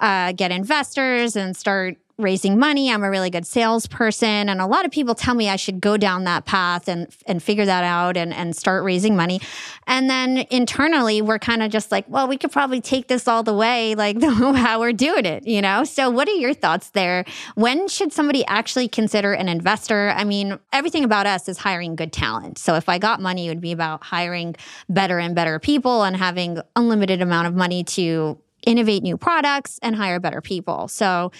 uh, get investors and start raising money. I'm a really good salesperson. And a lot of people tell me I should go down that path and and figure that out and, and start raising money. And then internally we're kind of just like, well, we could probably take this all the way, like how we're doing it, you know? So what are your thoughts there? When should somebody actually consider an investor? I mean, everything about us is hiring good talent. So if I got money, it would be about hiring better and better people and having unlimited amount of money to innovate new products and hire better people. So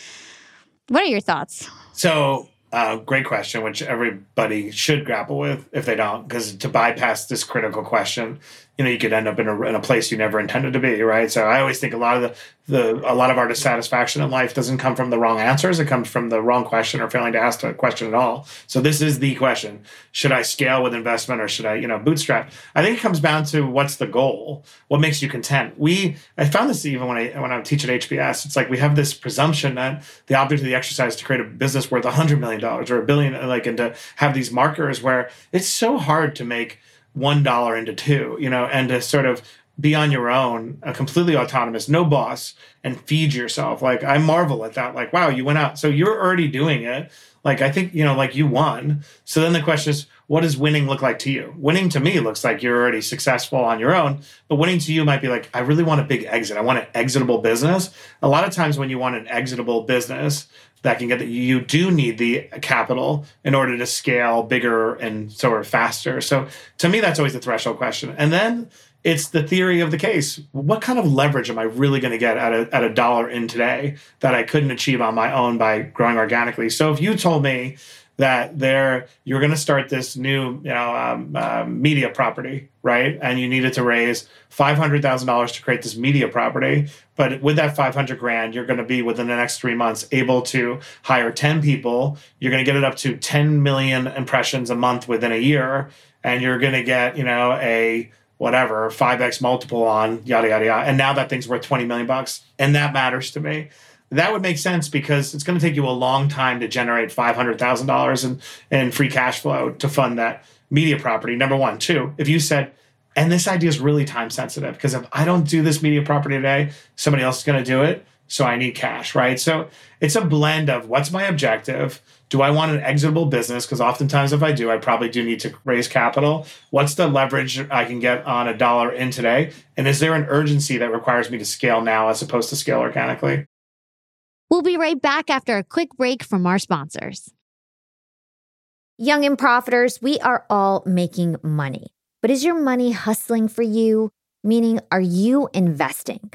what are your thoughts? So, uh, great question, which everybody should grapple with if they don't, because to bypass this critical question you know you could end up in a, in a place you never intended to be right? So i always think a lot of the, the a lot of our dissatisfaction in life doesn't come from the wrong answers. It comes from the wrong question or failing to ask the question at all. So this is the question. Should i scale with investment or should i you know bootstrap? I think it comes down to what's the goal? What makes you content? We i found this even when i when i teach at hbs it's like we have this presumption that the object of the exercise is to create a business worth a hundred million dollars or a billion like and to have these markers where it's so hard to make one dollar into two, you know, and to sort of be on your own, a completely autonomous, no boss, and feed yourself. Like I marvel at that. Like, wow, you went out. So you're already doing it. Like I think, you know, like you won. So then the question is, what does winning look like to you? Winning to me looks like you're already successful on your own, but winning to you might be like, I really want a big exit. I want an exitable business. A lot of times when you want an exitable business, that can get that you do need the capital in order to scale bigger and sort of faster. So to me, that's always the threshold question. And then it's the theory of the case. What kind of leverage am I really going to get at a, at a dollar in today that I couldn't achieve on my own by growing organically? So if you told me that there you're going to start this new you know um, uh, media property right? And you needed to raise $500000 to create this media property. But with that 500 grand you're going to be within the next three months able to hire 10 people. You're going to get it up to 10 million impressions a month within a year. And you're going to get you know a whatever 5x multiple on yada yada yada. And now that thing's worth 20 million bucks. And that matters to me that would make sense because it's going to take you a long time to generate $500,000 in, in free cash flow to fund that media property. Number one. Two, if you said, and this idea is really time sensitive because if I don't do this media property today, somebody else is going to do it. So I need cash, right? So it's a blend of what's my objective? Do I want an exitable business? Because oftentimes, if I do, I probably do need to raise capital. What's the leverage I can get on a dollar in today? And is there an urgency that requires me to scale now as opposed to scale organically? We'll be right back after a quick break from our sponsors. Young and profiters, we are all making money. But is your money hustling for you? Meaning, are you investing?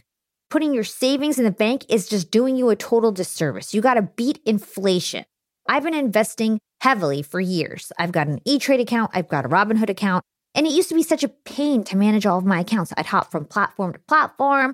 Putting your savings in the bank is just doing you a total disservice. You got to beat inflation. I've been investing heavily for years. I've got an E Trade account, I've got a Robinhood account, and it used to be such a pain to manage all of my accounts. I'd hop from platform to platform.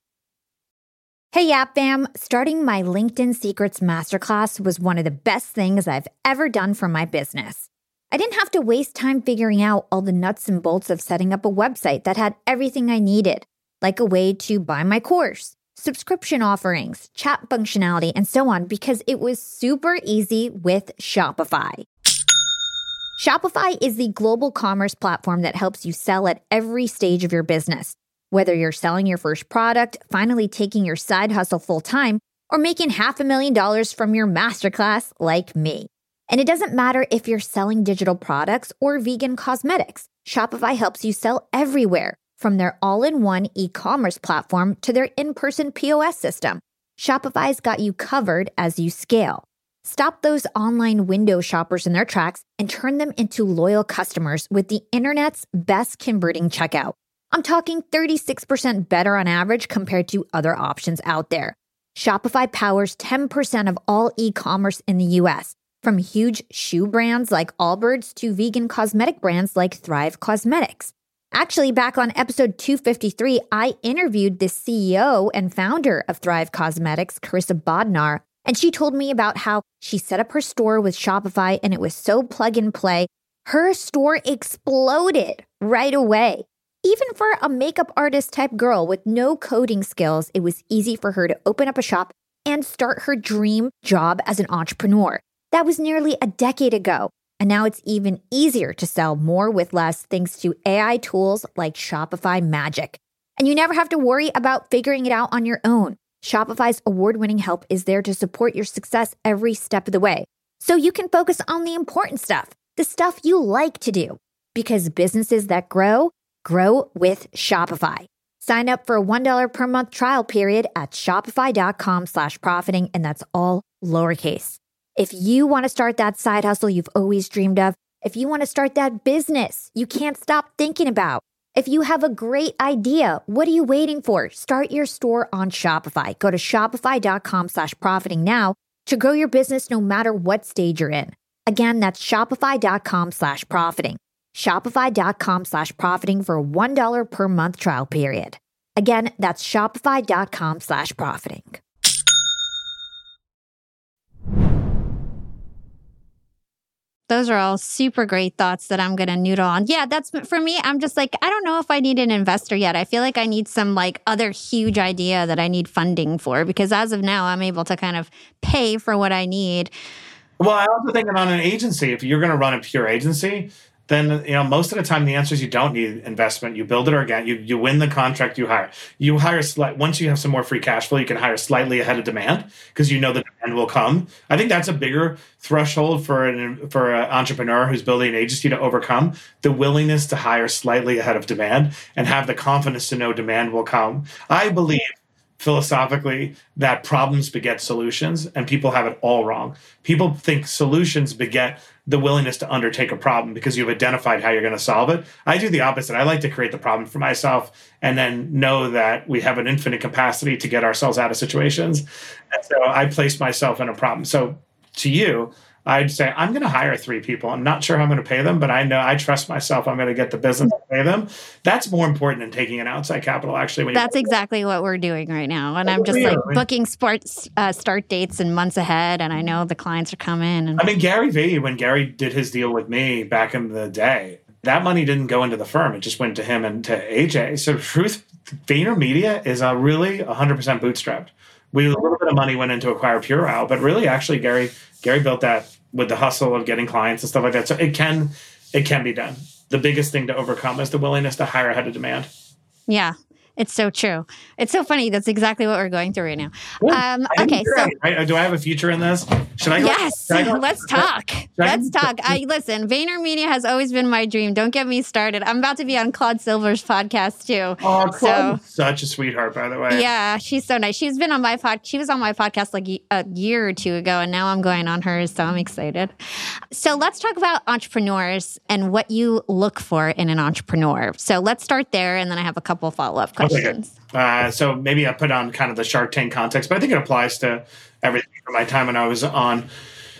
Hey, Yap Fam! Starting my LinkedIn Secrets Masterclass was one of the best things I've ever done for my business. I didn't have to waste time figuring out all the nuts and bolts of setting up a website that had everything I needed, like a way to buy my course, subscription offerings, chat functionality, and so on, because it was super easy with Shopify. Shopify is the global commerce platform that helps you sell at every stage of your business whether you're selling your first product, finally taking your side hustle full time, or making half a million dollars from your masterclass like me. And it doesn't matter if you're selling digital products or vegan cosmetics, Shopify helps you sell everywhere, from their all in one e commerce platform to their in person POS system. Shopify's got you covered as you scale. Stop those online window shoppers in their tracks and turn them into loyal customers with the internet's best converting checkout. I'm talking 36% better on average compared to other options out there. Shopify powers 10% of all e commerce in the US, from huge shoe brands like Allbirds to vegan cosmetic brands like Thrive Causemetics. Actually, back on episode 253, I interviewed the CEO and founder of Thrive Causemetics, Karissa Bodnar, and she told me about how she set up her store with Shopify and it was so plug and play. Her store exploded right away. Even for a makeup artist type girl with no coding skills, it was easy for her to open up a shop and start her dream job as an entrepreneur. That was nearly a decade ago. And now it's even easier to sell more with less thanks to AI tools like Shopify Magic. And you never have to worry about figuring it out on your own. Shopify's award winning help is there to support your success every step of the way. So you can focus on the important stuff, the stuff you like to do. Because businesses that grow, Grow with Shopify. Sign up for a $1 per month trial period at shopify.com slash profiting, and that's all lowercase. If you want to start that side hustle you've always dreamed of, if you want to start that business you can't stop thinking about, if you have a great idea, what are you waiting for? Start your store on Shopify. Go to shopify.com slash profiting now to grow your business no matter what stage you're in. Again, that's shopify.com slash profiting. Shopify.com slash profiting for a $1 per month trial period. Again, that's Shopify.com slash profiting. Those are all super great thoughts that I'm going to noodle on. Yeah, that's for me. I'm just like, I don't know if I need an investor yet. I feel like I need some like other huge idea that I need funding for because as of now, I'm able to kind of pay for what I need. Well, I also think on an agency, if you're going to run a pure agency, then you know most of the time the answer is you don't need investment. You build it organic. You you win the contract. You hire. You hire slight. Once you have some more free cash flow, you can hire slightly ahead of demand because you know the demand will come. I think that's a bigger threshold for an for an entrepreneur who's building an agency to overcome the willingness to hire slightly ahead of demand and have the confidence to know demand will come. I believe philosophically that problems beget solutions and people have it all wrong. People think solutions beget the willingness to undertake a problem because you've identified how you're going to solve it. I do the opposite. I like to create the problem for myself and then know that we have an infinite capacity to get ourselves out of situations. And so I place myself in a problem. So to you, I'd say I'm going to hire three people. I'm not sure how I'm going to pay them, but I know I trust myself. I'm going to get the business to pay them. That's more important than taking an outside capital. Actually, that's exactly what we're doing right now, and I'm just like booking sports uh, start dates and months ahead, and I know the clients are coming. And- I mean, Gary Vee, when Gary did his deal with me back in the day, that money didn't go into the firm; it just went to him and to AJ. So, truth, VaynerMedia is a really 100% bootstrapped. We a little bit of money went into acquire Purewow, but really, actually, Gary Gary built that with the hustle of getting clients and stuff like that. So it can it can be done. The biggest thing to overcome is the willingness to hire ahead of demand. Yeah, it's so true. It's so funny. That's exactly what we're going through right now. Um, okay, so right? do I have a future in this? Should I? Go, yes. I go, Let's talk. Let's talk. I listen. VaynerMedia has always been my dream. Don't get me started. I'm about to be on Claude Silver's podcast too. Oh, Claude, so, such a sweetheart, by the way. Yeah, she's so nice. She's been on my pod. She was on my podcast like a year or two ago, and now I'm going on hers. So I'm excited. So let's talk about entrepreneurs and what you look for in an entrepreneur. So let's start there, and then I have a couple follow up questions. Okay. Uh, so maybe I put on kind of the Shark Tank context, but I think it applies to everything from my time when I was on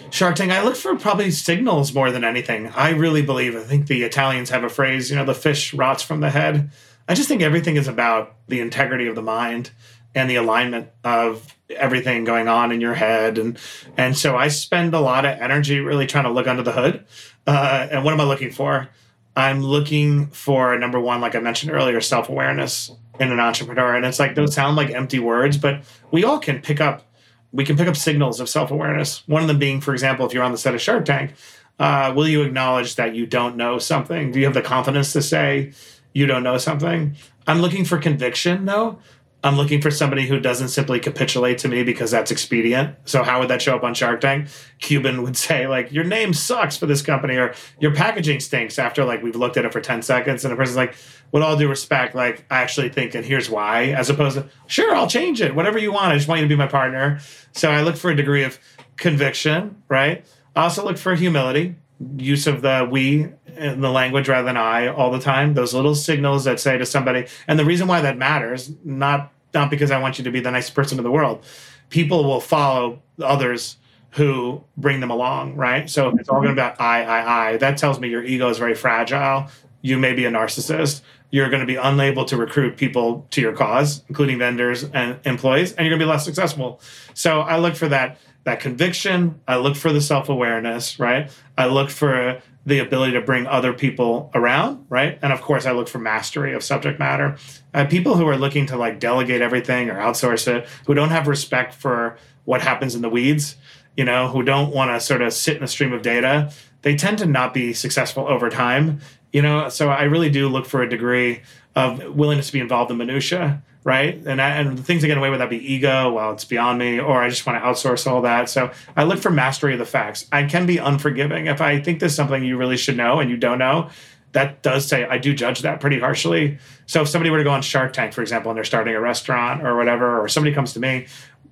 Shark Tank. I look for probably signals more than anything. I really believe, I think the Italians have a phrase, you know, the fish rots from the head. I just think everything is about the integrity of the mind and the alignment of everything going on in your head and and so i spend a lot of energy really trying to look under the hood uh, and what am i looking for i'm looking for number one like i mentioned earlier self-awareness in an entrepreneur and it's like those sound like empty words but we all can pick up we can pick up signals of self-awareness. One of them being for example if you're on the set of shark tank uh, will you acknowledge that you don't know something? Do you have the confidence to say you don't know something? I'm looking for conviction though I'm looking for somebody who doesn't simply capitulate to me because that's expedient. So how would that show up on Shark Tank? Cuban would say like, "Your name sucks for this company," or "Your packaging stinks." After like we've looked at it for ten seconds, and the person's like, "With all due respect, like I actually think, and here's why," as opposed to, "Sure, I'll change it, whatever you want. I just want you to be my partner." So I look for a degree of conviction, right? I also look for humility, use of the we in the language rather than I all the time. Those little signals that say to somebody, and the reason why that matters, not not because I want you to be the nicest person in the world. People will follow others who bring them along, right? So if it's all going to be about I, I, I, that tells me your ego is very fragile. You may be a narcissist. You're going to be unable to recruit people to your cause, including vendors and employees, and you're going to be less successful. So I look for that that conviction. I look for the self awareness, right? I look for the ability to bring other people around, right? And of course, I look for mastery of subject matter. Uh, people who are looking to like delegate everything or outsource it, who don't have respect for what happens in the weeds, you know, who don't want to sort of sit in a stream of data, they tend to not be successful over time. You know, so I really do look for a degree of willingness to be involved in minutia right? And I, and the things that get away with that be ego. Well, it's beyond me, or I just want to outsource all that. So I look for mastery of the facts. I can be unforgiving if I think there's something you really should know and you don't know. That does say I do judge that pretty harshly. So if somebody were to go on Shark Tank, for example, and they're starting a restaurant or whatever, or somebody comes to me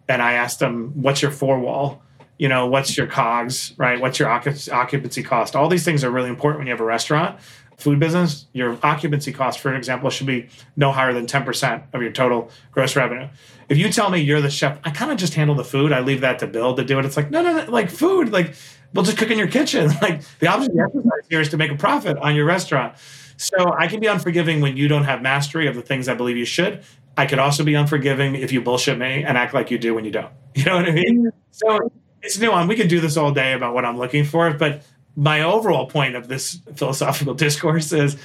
and I ask them, "What's your four wall?" You know, what's your cogs, right? What's your occupancy cost? All these things are really important when you have a restaurant food business, your occupancy cost, for example, should be no higher than 10% of your total gross revenue. If you tell me you're the chef, I kind of just handle the food. I leave that to Bill to do it. It's like, no, no, no, like food, like we'll just cook in your kitchen. Like the of exercise here is to make a profit on your restaurant. So I can be unforgiving when you don't have mastery of the things I believe you should. I could also be unforgiving if you bullshit me and act like you do when you don't. You know what I mean? So it's new on. We could do this all day about what I'm looking for, but my overall point of this philosophical discourse is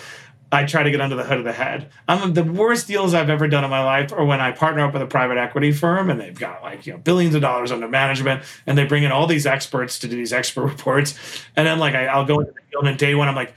I try to get under the hood of the head. Um, the worst deals I've ever done in my life are when I partner up with a private equity firm and they've got like you know billions of dollars under management and they bring in all these experts to do these expert reports and then like I, will go into the deal and day one I'm like,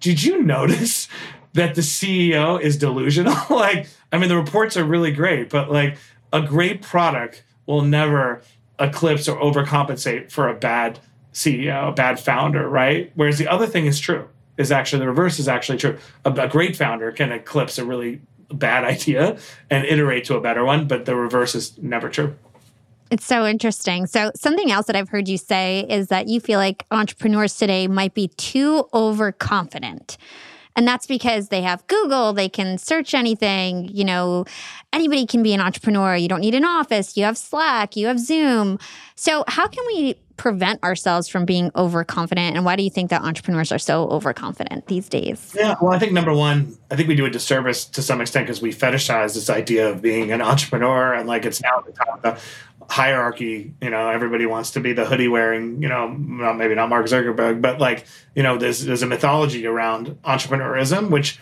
did you notice that the CEO is delusional? like I mean the reports are really great, but like a great product will never eclipse or overcompensate for a bad CEO, a bad founder, right? Whereas the other thing is true, is actually the reverse is actually true. A, a great founder can eclipse a really bad idea and iterate to a better one, but the reverse is never true. It's so interesting. So, something else that I've heard you say is that you feel like entrepreneurs today might be too overconfident. And that's because they have Google, they can search anything. You know, anybody can be an entrepreneur. You don't need an office, you have Slack, you have Zoom. So, how can we prevent ourselves from being overconfident? And why do you think that entrepreneurs are so overconfident these days? Yeah, well, I think number one, I think we do a disservice to some extent because we fetishize this idea of being an entrepreneur and like it's now the top hierarchy. You know, everybody wants to be the hoodie wearing, you know, maybe not Mark Zuckerberg, but like, you know, there's, there's a mythology around entrepreneurism, which,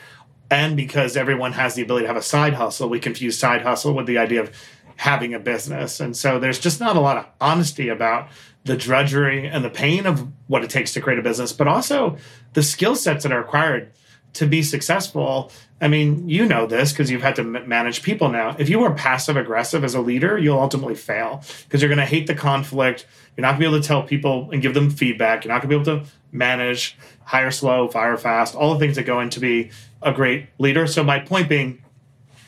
and because everyone has the ability to have a side hustle, we confuse side hustle with the idea of having a business. And so there's just not a lot of honesty about the drudgery and the pain of what it takes to create a business, but also the skill sets that are required to be successful. I mean, you know this because you've had to manage people now. If you are passive aggressive as a leader, you'll ultimately fail because you're going to hate the conflict. You're not going to be able to tell people and give them feedback. You're not going to be able to manage, hire slow, fire fast, all the things that go into be a great leader. So my point being,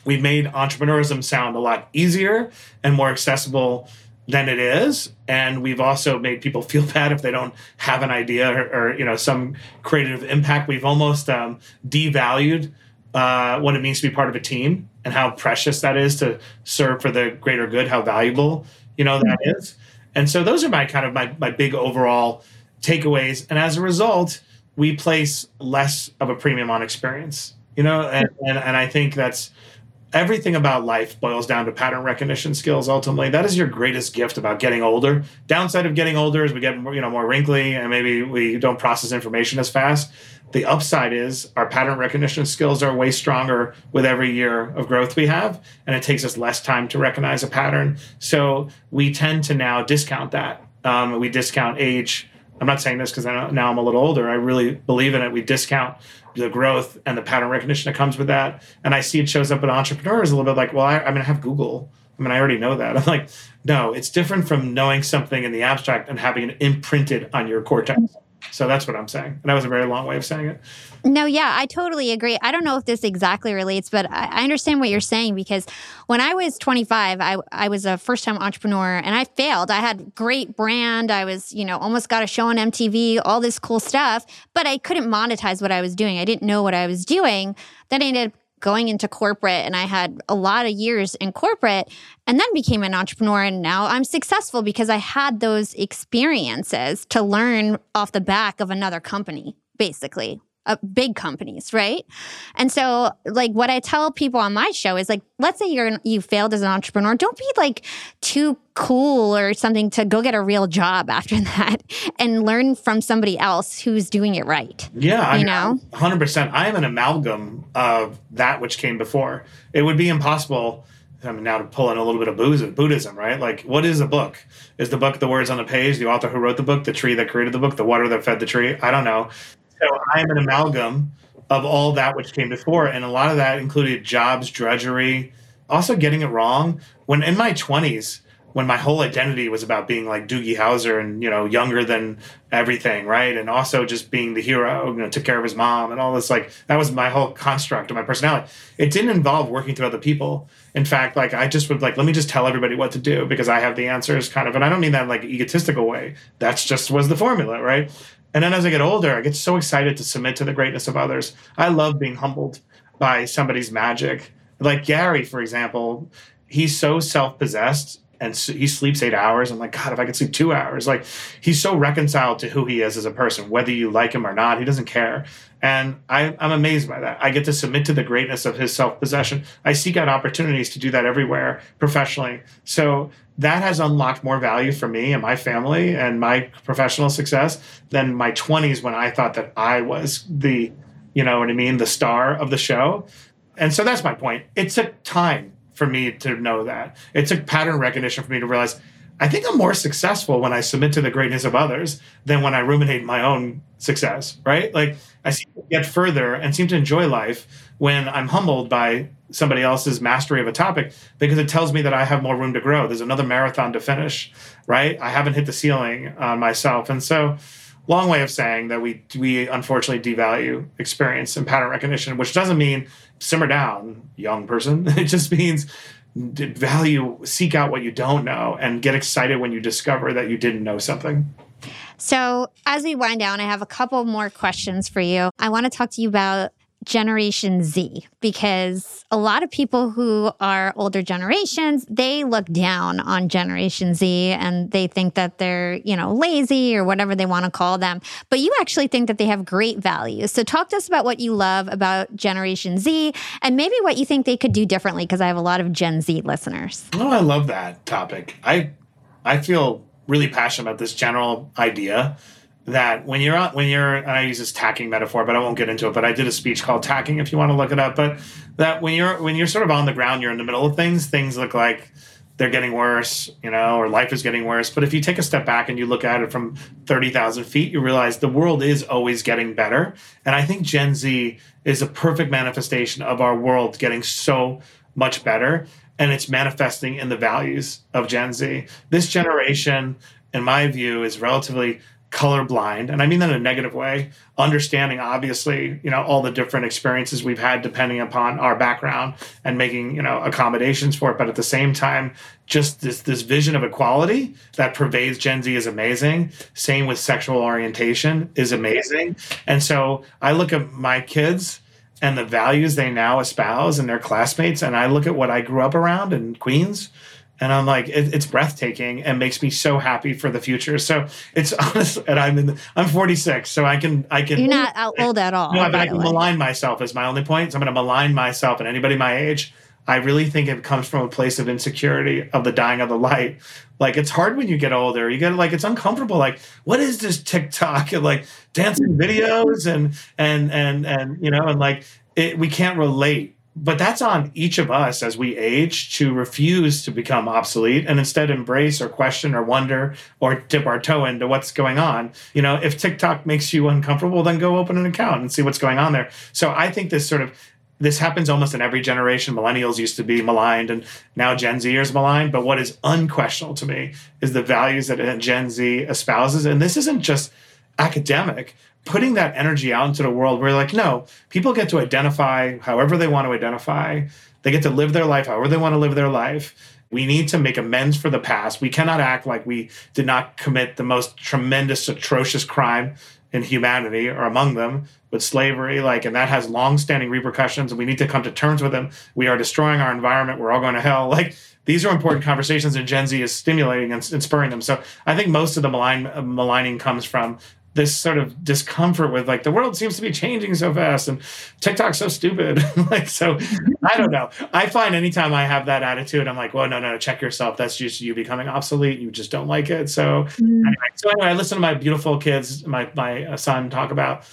we've made entrepreneurism sound a lot easier and more accessible than it is. And we've also made people feel bad if they don't have an idea or, or you know some creative impact. We've almost um, devalued uh, what it means to be part of a team and how precious that is to serve for the greater good how valuable you know that is. And so those are my kind of my, my big overall takeaways. And as a result we place less of a premium on experience You know, and, and, and I think that's everything about life boils down to pattern recognition skills ultimately. That is your greatest gift about getting older. Downside of getting older is we get more, you know more wrinkly and maybe we don't process information as fast. The upside is our pattern recognition skills are way stronger with every year of growth we have and it takes us less time to recognize a pattern. So we tend to now discount that. Um, we discount age. I'm not saying this because now i'm a little older. I really believe in it. We discount the growth and the pattern recognition that comes with that. And I see it shows up in entrepreneurs a little bit like, well, I, I mean, I have Google. I mean, I already know that. I'm like, no, it's different from knowing something in the abstract and having it imprinted on your cortex. So that's what I'm saying. And that was a very long way of saying it. No, yeah, I totally agree. I don't know if this exactly relates, but I, I understand what you're saying because when I was 25, I, I was a first time entrepreneur and I failed. I had great brand. I was, you know, almost got a show on MTV, all this cool stuff, but I couldn't monetize what I was doing. I didn't know what I was doing. Then I ended up going into corporate and I had a lot of years in corporate and then became an entrepreneur and now I'm successful because I had those experiences to learn off the back of another company basically uh, big companies, right? And so, like, what I tell people on my show is like, let's say you're you failed as an entrepreneur, don't be like too cool or something to go get a real job after that and learn from somebody else who's doing it right. Yeah, you I, know, hundred percent. I am an amalgam of that which came before. It would be impossible. I mean, now to pull in a little bit of Buddhism, right? Like, what is a book? Is the book the words on the page, the author who wrote the book, the tree that created the book, the water that fed the tree? I don't know. So I am an amalgam of all that which came before. And a lot of that included jobs, drudgery, also getting it wrong. When in my 20s, when my whole identity was about being like Doogie Howser and, you know, younger than everything, right? And also just being the hero, you know, took care of his mom and all this. Like, that was my whole construct of my personality. It didn't involve working through other people. In fact, like, I just would like, let me just tell everybody what to do because I have the answers kind of. And I don't mean that like egotistical way. That's just was the formula, right? And then as I get older, I get so excited to submit to the greatness of others. I love being humbled by somebody's magic. Like Gary, for example, he's so self possessed and so he sleeps eight hours. I'm like, God, if I could sleep two hours. Like, he's so reconciled to who he is as a person, whether you like him or not, he doesn't care. And I, I'm amazed by that. I get to submit to the greatness of his self possession. I seek out opportunities to do that everywhere professionally. So that has unlocked more value for me and my family and my professional success than my 20s when I thought that I was the, you know what I mean, the star of the show. And so that's my point. It took time for me to know that. It took pattern recognition for me to realize I think I'm more successful when I submit to the greatness of others than when I ruminate my own success, right? Like I seem to get further and seem to enjoy life when I'm humbled by somebody else's mastery of a topic because it tells me that I have more room to grow. There's another marathon to finish, right? I haven't hit the ceiling on myself. And so long way of saying that we we unfortunately devalue experience and pattern recognition, which doesn't mean simmer down, young person. It just means value, seek out what you don't know, and get excited when you discover that you didn't know something. So, as we wind down, I have a couple more questions for you. I want to talk to you about Generation Z because a lot of people who are older generations, they look down on Generation Z and they think that they're, you know, lazy or whatever they want to call them. But you actually think that they have great values. So talk to us about what you love about Generation Z and maybe what you think they could do differently because I have a lot of Gen Z listeners. Oh, I love that topic. I I feel really passionate about this general idea that when you're on, when you're and I use this tacking metaphor, but I won't get into it. But I did a speech called tacking if you want to look it up. But that when you're when you're sort of on the ground, you're in the middle of things. Things look like they're getting worse, you know, or life is getting worse. But if you take a step back and you look at it from thirty thousand feet, you realize the world is always getting better. And I think Gen Z is a perfect manifestation of our world getting so much better. And it's manifesting in the values of Gen Z. This generation, in my view, is relatively colorblind and i mean that in a negative way understanding obviously you know all the different experiences we've had depending upon our background and making you know accommodations for it. But at the same time just this this vision of equality that pervades gen z is amazing. Same with sexual orientation is amazing. And so i look at my kids and the values they now espouse and their classmates and i look at what i grew up around in queens and I'm like, it, it's breathtaking and makes me so happy for the future. So it's honest, and I'm in, the, I'm 46, so I can, I can. You're not out old at all. No, I can malign myself is my only point. So I'm going to malign myself and anybody my age. I really think it comes from a place of insecurity of the dying of the light. Like it's hard when you get older. You get like it's uncomfortable. Like what is this TikTok and like dancing videos and and and and you know and like it, we can't relate but that's on each of us as we age to refuse to become obsolete and instead embrace or question or wonder or dip our toe into what's going on. You know, if TikTok makes you uncomfortable, then go open an account and see what's going on there. So I think this sort of this happens almost in every generation. Millennials used to be maligned, and now Gen Z is maligned. But what is unquestionable to me is the values that Gen Z espouses. And this isn't just academic putting that energy out into the world we're like no people get to identify however they want to identify. They get to live their life however they want to live their life. We need to make amends for the past. We cannot act like we did not commit the most tremendous atrocious crime in humanity or among them with slavery like and that has long-standing repercussions and we need to come to terms with them. We are destroying our environment. We're all going to hell. Like these are important conversations and gen z is stimulating and, spurring them. So i think most of the malign, uh, maligning comes from this sort of discomfort with like the world seems to be changing so fast and TikTok's so stupid. like so I don't know. I find anytime I have that attitude, I'm like, well, no, no, no, check yourself. That's just you becoming obsolete. You just don't like it. So mm. anyway, so anyway, I listen to my beautiful kids, my my uh, son talk about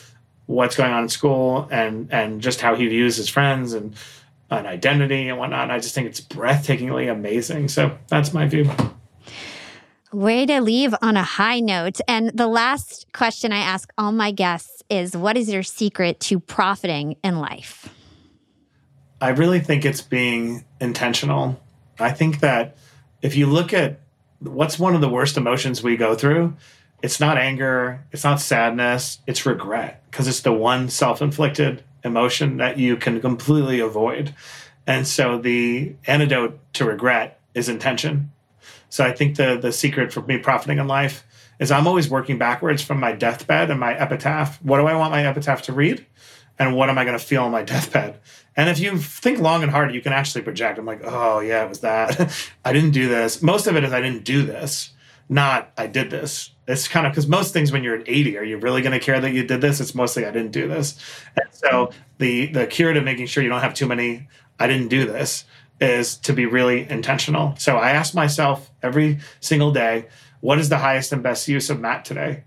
what's going on in school and and just how he views his friends and an identity and whatnot. And I just think it's breathtakingly amazing. So that's my view. Way to leave on a high note. And the last question I ask all my guests is what is your secret to profiting in life? I really think it's being intentional. I think that if you look at what's one of the worst emotions we go through, it's not anger, it's not sadness, it's regret because it's the one self inflicted emotion that you can completely avoid. And so the antidote to regret is intention. So I think the the secret for me profiting in life is I'm always working backwards from my deathbed and my epitaph. What do I want my epitaph to read? And what am I going to feel on my deathbed? And if you think long and hard, you can actually project. I'm like, oh yeah, it was that. I didn't do this. Most of it is I didn't do this, not I did this. It's kind of because most things when you're at 80, are you really going to care that you did this? It's mostly I didn't do this. And so the the cure to making sure you don't have too many I didn't do this is to be really intentional. So I ask myself every single day, what is the highest and best use of Matt today?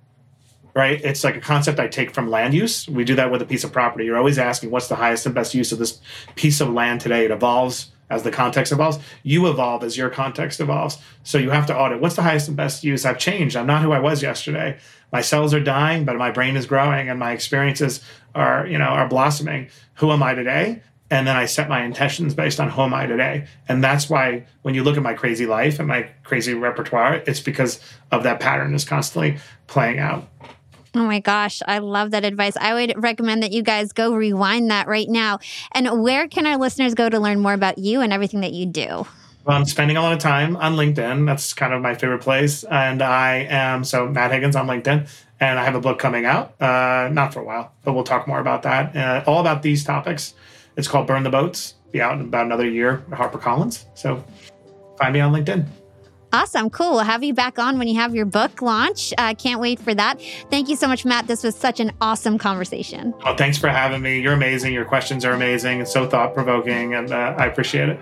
Right? It's like a concept I take from land use. We do that with a piece of property. You're always asking, what's the highest and best use of this piece of land today? It evolves as the context evolves. You evolve as your context evolves. So you have to audit what's the highest and best use? I've changed. I'm not who I was yesterday. My cells are dying, but my brain is growing and my experiences are, you know, are blossoming. Who am I today? And then I set my intentions based on who am I today. And that's why when you look at my crazy life and my crazy repertoire, it's because of that pattern is constantly playing out. Oh my gosh, I love that advice. I would recommend that you guys go rewind that right now. And where can our listeners go to learn more about you and everything that you do? Well, I'm spending a lot of time on LinkedIn. That's kind of my favorite place. And I am, so Matt Higgins on LinkedIn. And I have a book coming out, uh, not for a while, but we'll talk more about that. Uh, all about these topics. It's called Burn the Boats. Be out in about another year at HarperCollins. So find me on LinkedIn. Awesome. Cool. We'll have you back on when you have your book launch. I uh, can't wait for that. Thank you so much, Matt. This was such an awesome conversation. Well, thanks for having me. You're amazing. Your questions are amazing and so thought provoking, and uh, I appreciate it.